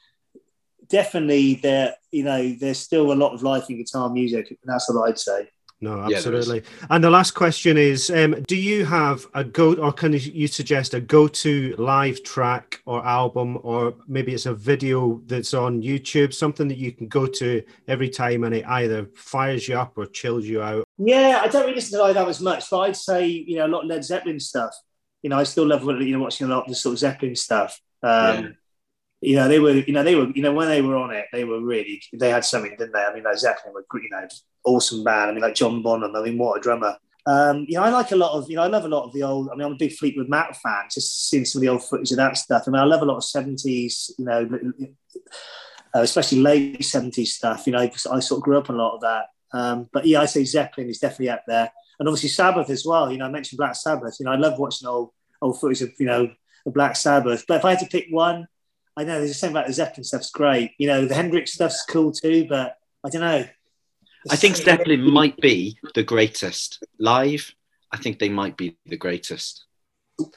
definitely there. You know, there's still a lot of life in guitar music. And that's what I'd say. No, Yeah, absolutely. and the last question is: um, Do you have a go, or can you suggest a go-to live track or album, or maybe it's a video that's on YouTube, something that you can go to every time, and it either fires you up or chills you out? Yeah, I don't really listen to live albums much, but I'd say you know a lot of Led Zeppelin stuff. You know, I still love you know watching a lot of the sort of Zeppelin stuff. Um, Yeah. You know, they were you know they were you know when they were on it, they were really they had something, didn't they? I mean, like Zeppelin were you know awesome band. I mean, like John Bonham. I mean, what a drummer. Um, you know, I like a lot of you know I love a lot of the old. I mean, I'm a big Fleetwood Mac fan. Just seeing some of the old footage of that stuff. I mean, I love a lot of '70s. You know, uh, especially late '70s stuff. You know, 'cause I sort of grew up on a lot of that. Um, but yeah, I say Zeppelin is definitely up there, and obviously Sabbath as well. You know, I mentioned Black Sabbath. You know, I love watching old old footage of you know the Black Sabbath. But if I had to pick one, I know there's a something about the Zeppelin stuff's great. You know, the Hendrix stuff's cool too, but I don't know. I think Zeppelin might be the greatest live. I think they might be the greatest.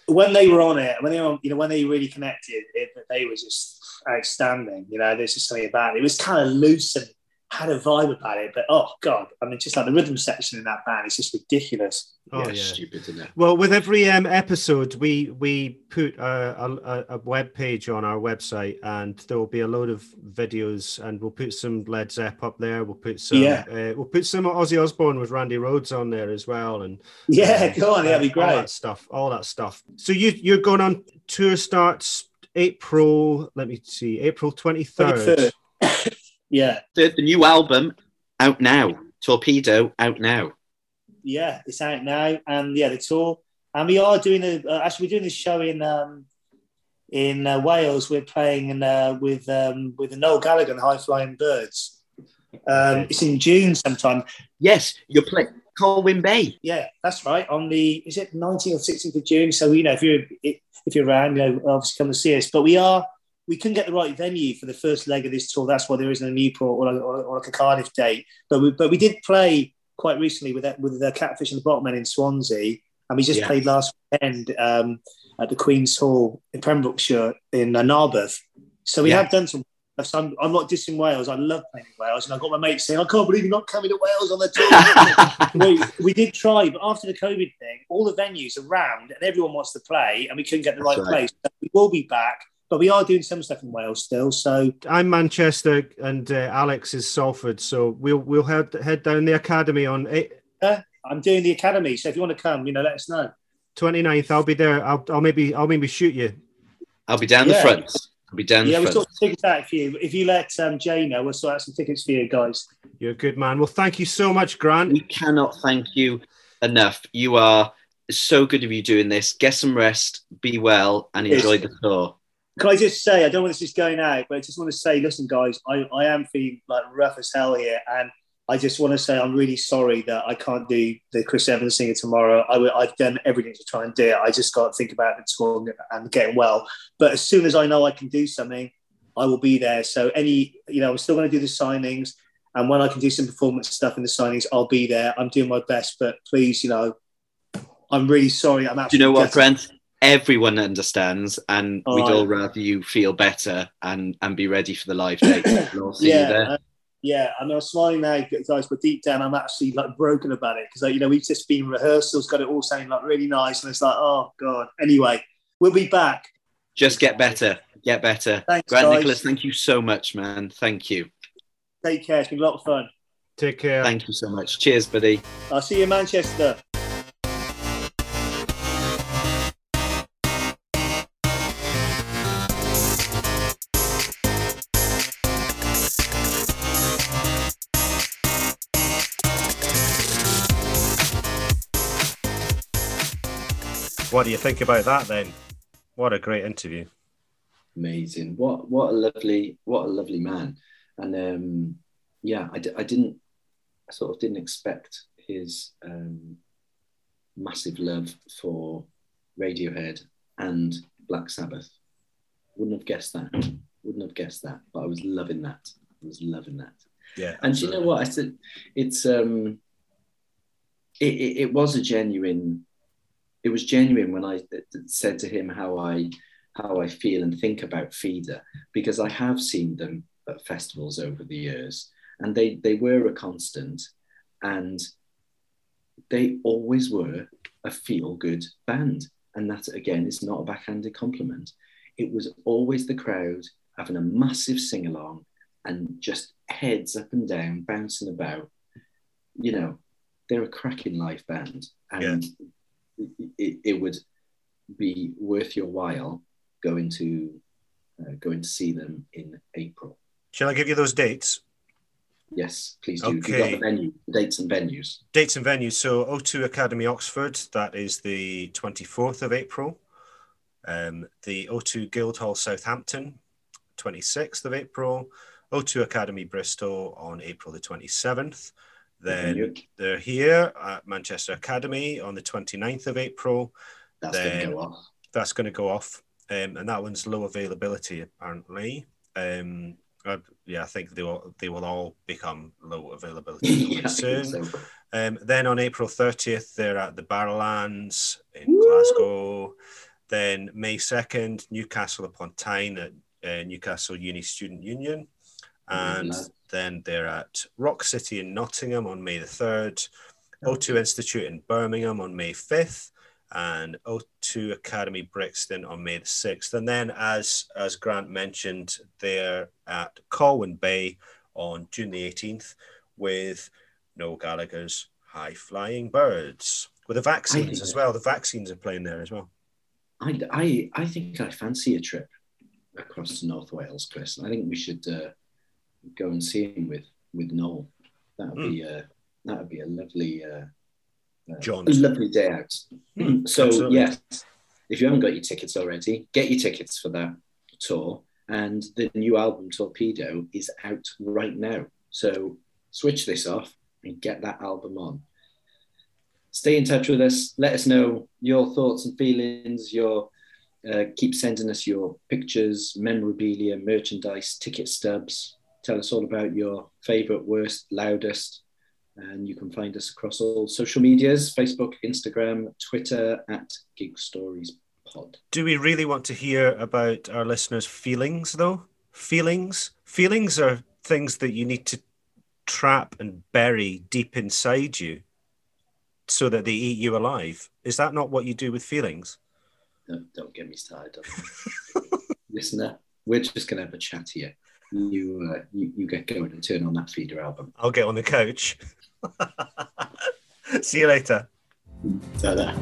when they were on it, when they were, on, you know, when they really connected, it, they were just outstanding. You know, there's just something about it. It was kind of loose and had a vibe about it. But oh god, I mean, just like the rhythm section in that band is just ridiculous. Oh yeah, yeah. stupid, isn't it? Well, with every um, episode, we we put a, a, a web page on our website, and there will be a load of videos, and we'll put some Led Zepp up there. We'll put some, Yeah. uh, we'll put some Ozzy Osbourne with Randy Rhoads on there as well, and Yeah, uh, go on, that'd be All that great. stuff, all that stuff. So you you're going on tour starts April. Let me see, April twenty third. 23rd. Yeah, The, the new album out now. Torpedo out now. yeah, it's out now, and yeah, the tour, and we are doing a uh, actually we're doing this show in um, in uh, Wales. We're playing in, uh, with um, with the Noel Gallagher and High Flying Birds. Um, it's in June sometime. Yes, you're playing Colwyn Bay. Yeah, that's right. On the is it 19th or 16th of June? So you know, if you're if you're around, you know, obviously come and see us. But we are we couldn't get the right venue for the first leg of this tour. That's why there isn't a Newport or, or, or like a Cardiff date. But we but we did play quite recently with that, with the Catfish and the Bottlemen in Swansea, and we just Yeah. played last weekend um, at the Queen's Hall in Pembrokeshire in uh, Narberth. So we Yeah. have done some. So I'm, I'm not dissing Wales. I love playing in Wales, and I've got my mates saying, "I can't believe you're not coming to Wales on the tour." we, we did try, but after the COVID thing, all the venues are rammed and everyone wants to play, and we couldn't get the right, right. place. So we will be back, but we are doing some stuff in Wales still. So I'm Manchester, and uh, Alex is Salford, so we'll we'll head head down the academy on eight, I'm doing the academy. So if you want to come, you know, let us know. 29th. I'll be there. I'll, I'll maybe I'll maybe shoot you. I'll be down Yeah. the front. I'll be down yeah, the we'll front. sort tickets out for you. If you let um, Jay know, we'll sort out some tickets for you guys. You're a good man. Well, thank you so much, Grant. We cannot thank you enough. You are so good of you doing this. Get some rest, be well, and enjoy the tour. Can I just say, I don't want this just going out, but I just want to say, listen, guys, I, I am feeling like rough as hell here. And I just want to say I'm really sorry that I can't do the Chris Evans singer tomorrow. I, have done everything to try and do it. I just got to think about the tour and getting well. But as soon as I know I can do something, I will be there. So any, you know, I'm still going to do the signings. And when I can do some performance stuff in the signings, I'll be there. I'm doing my best, but please, you know, I'm really sorry. I'm. Do you know what, Brent? Everyone understands, and oh, we'd all rather you feel better and and be ready for the live date. We'll see yeah, you there. Uh, yeah, I mean, I'm smiling now, guys, but deep down, I'm actually like broken about it because, like, you know, we've just been rehearsals, got it all sounding like really nice, and it's like, oh god. Anyway, we'll be back. Just get better, get better. Thanks, Grant guys. Nicholas. Thank you so much, man. Thank you. Take care. It's been a lot of fun. Take care. Thank you so much. Cheers, buddy. I'll see you in Manchester. What do you think about that then? What a great interview. Amazing. What what a lovely what a lovely man. And um, yeah, I d- I didn't I sort of didn't expect his um, massive love for Radiohead and Black Sabbath. Wouldn't have guessed that. Wouldn't have guessed that. But I was loving that. I was loving that. Yeah. And you know what? I said it's um it, it, it was a genuine it was genuine when I said to him how I how I feel and think about Feeder because I have seen them at festivals over the years and they they were a constant and they always were a feel good band. And that again is not a backhanded compliment. It was always the crowd having a massive sing along and just heads up and down bouncing about. You know they're a cracking live band. And yeah it, it would be worth your while going to uh, going to see them in April. Shall I give you those dates? Yes, please do. Okay. the venue, dates and venues. Dates and venues. So O2 Academy Oxford, that is the 24th of April. Um, the O2 Guildhall Southampton, 26th of April. O2 Academy Bristol on April the 27th. Then they're here at Manchester Academy on the 29th of April. That's going to go off. That's going to go off. Um, and that one's low availability, apparently. Um, I, yeah, I think they will they will all become low availability yeah, soon. So. Um, then on April 30th, they're at the Barrowlands in Woo! Glasgow. Then May 2nd, Newcastle upon Tyne at uh, Newcastle Uni Student Union. And then they're at Rock City in Nottingham on May the 3rd, O2 Institute in Birmingham on May 5th, and O2 Academy Brixton on May the 6th. And then, as, as Grant mentioned, they're at Colwyn Bay on June the 18th with Noel Gallagher's High Flying Birds with the vaccines as well. The vaccines are playing there as well. I, I, I think I fancy a trip across to North Wales, Chris. I think we should. Uh, go and see him with with Noel. That would mm. be a that would be a lovely uh, uh, John. a lovely day out. Mm, so absolutely. yes, if you haven't got your tickets already, get your tickets for that tour. And the new album Torpedo is out right now. So switch this off and get that album on. Stay in touch with us. Let us know your thoughts and feelings. Your uh, keep sending us your pictures, memorabilia, merchandise, ticket stubs, tell us all about your favorite, worst, loudest. And you can find us across all social medias Facebook, Instagram, Twitter at Gig Stories Pod. Do we really want to hear about our listeners' feelings, though? Feelings? Feelings are things that you need to trap and bury deep inside you so that they eat you alive. Is that not what you do with feelings? No, don't get me started. Listener, we're just going to have a chat here you, uh, you you get going and turn on that feeder album. I'll get on the coach. See you later. Ta-da.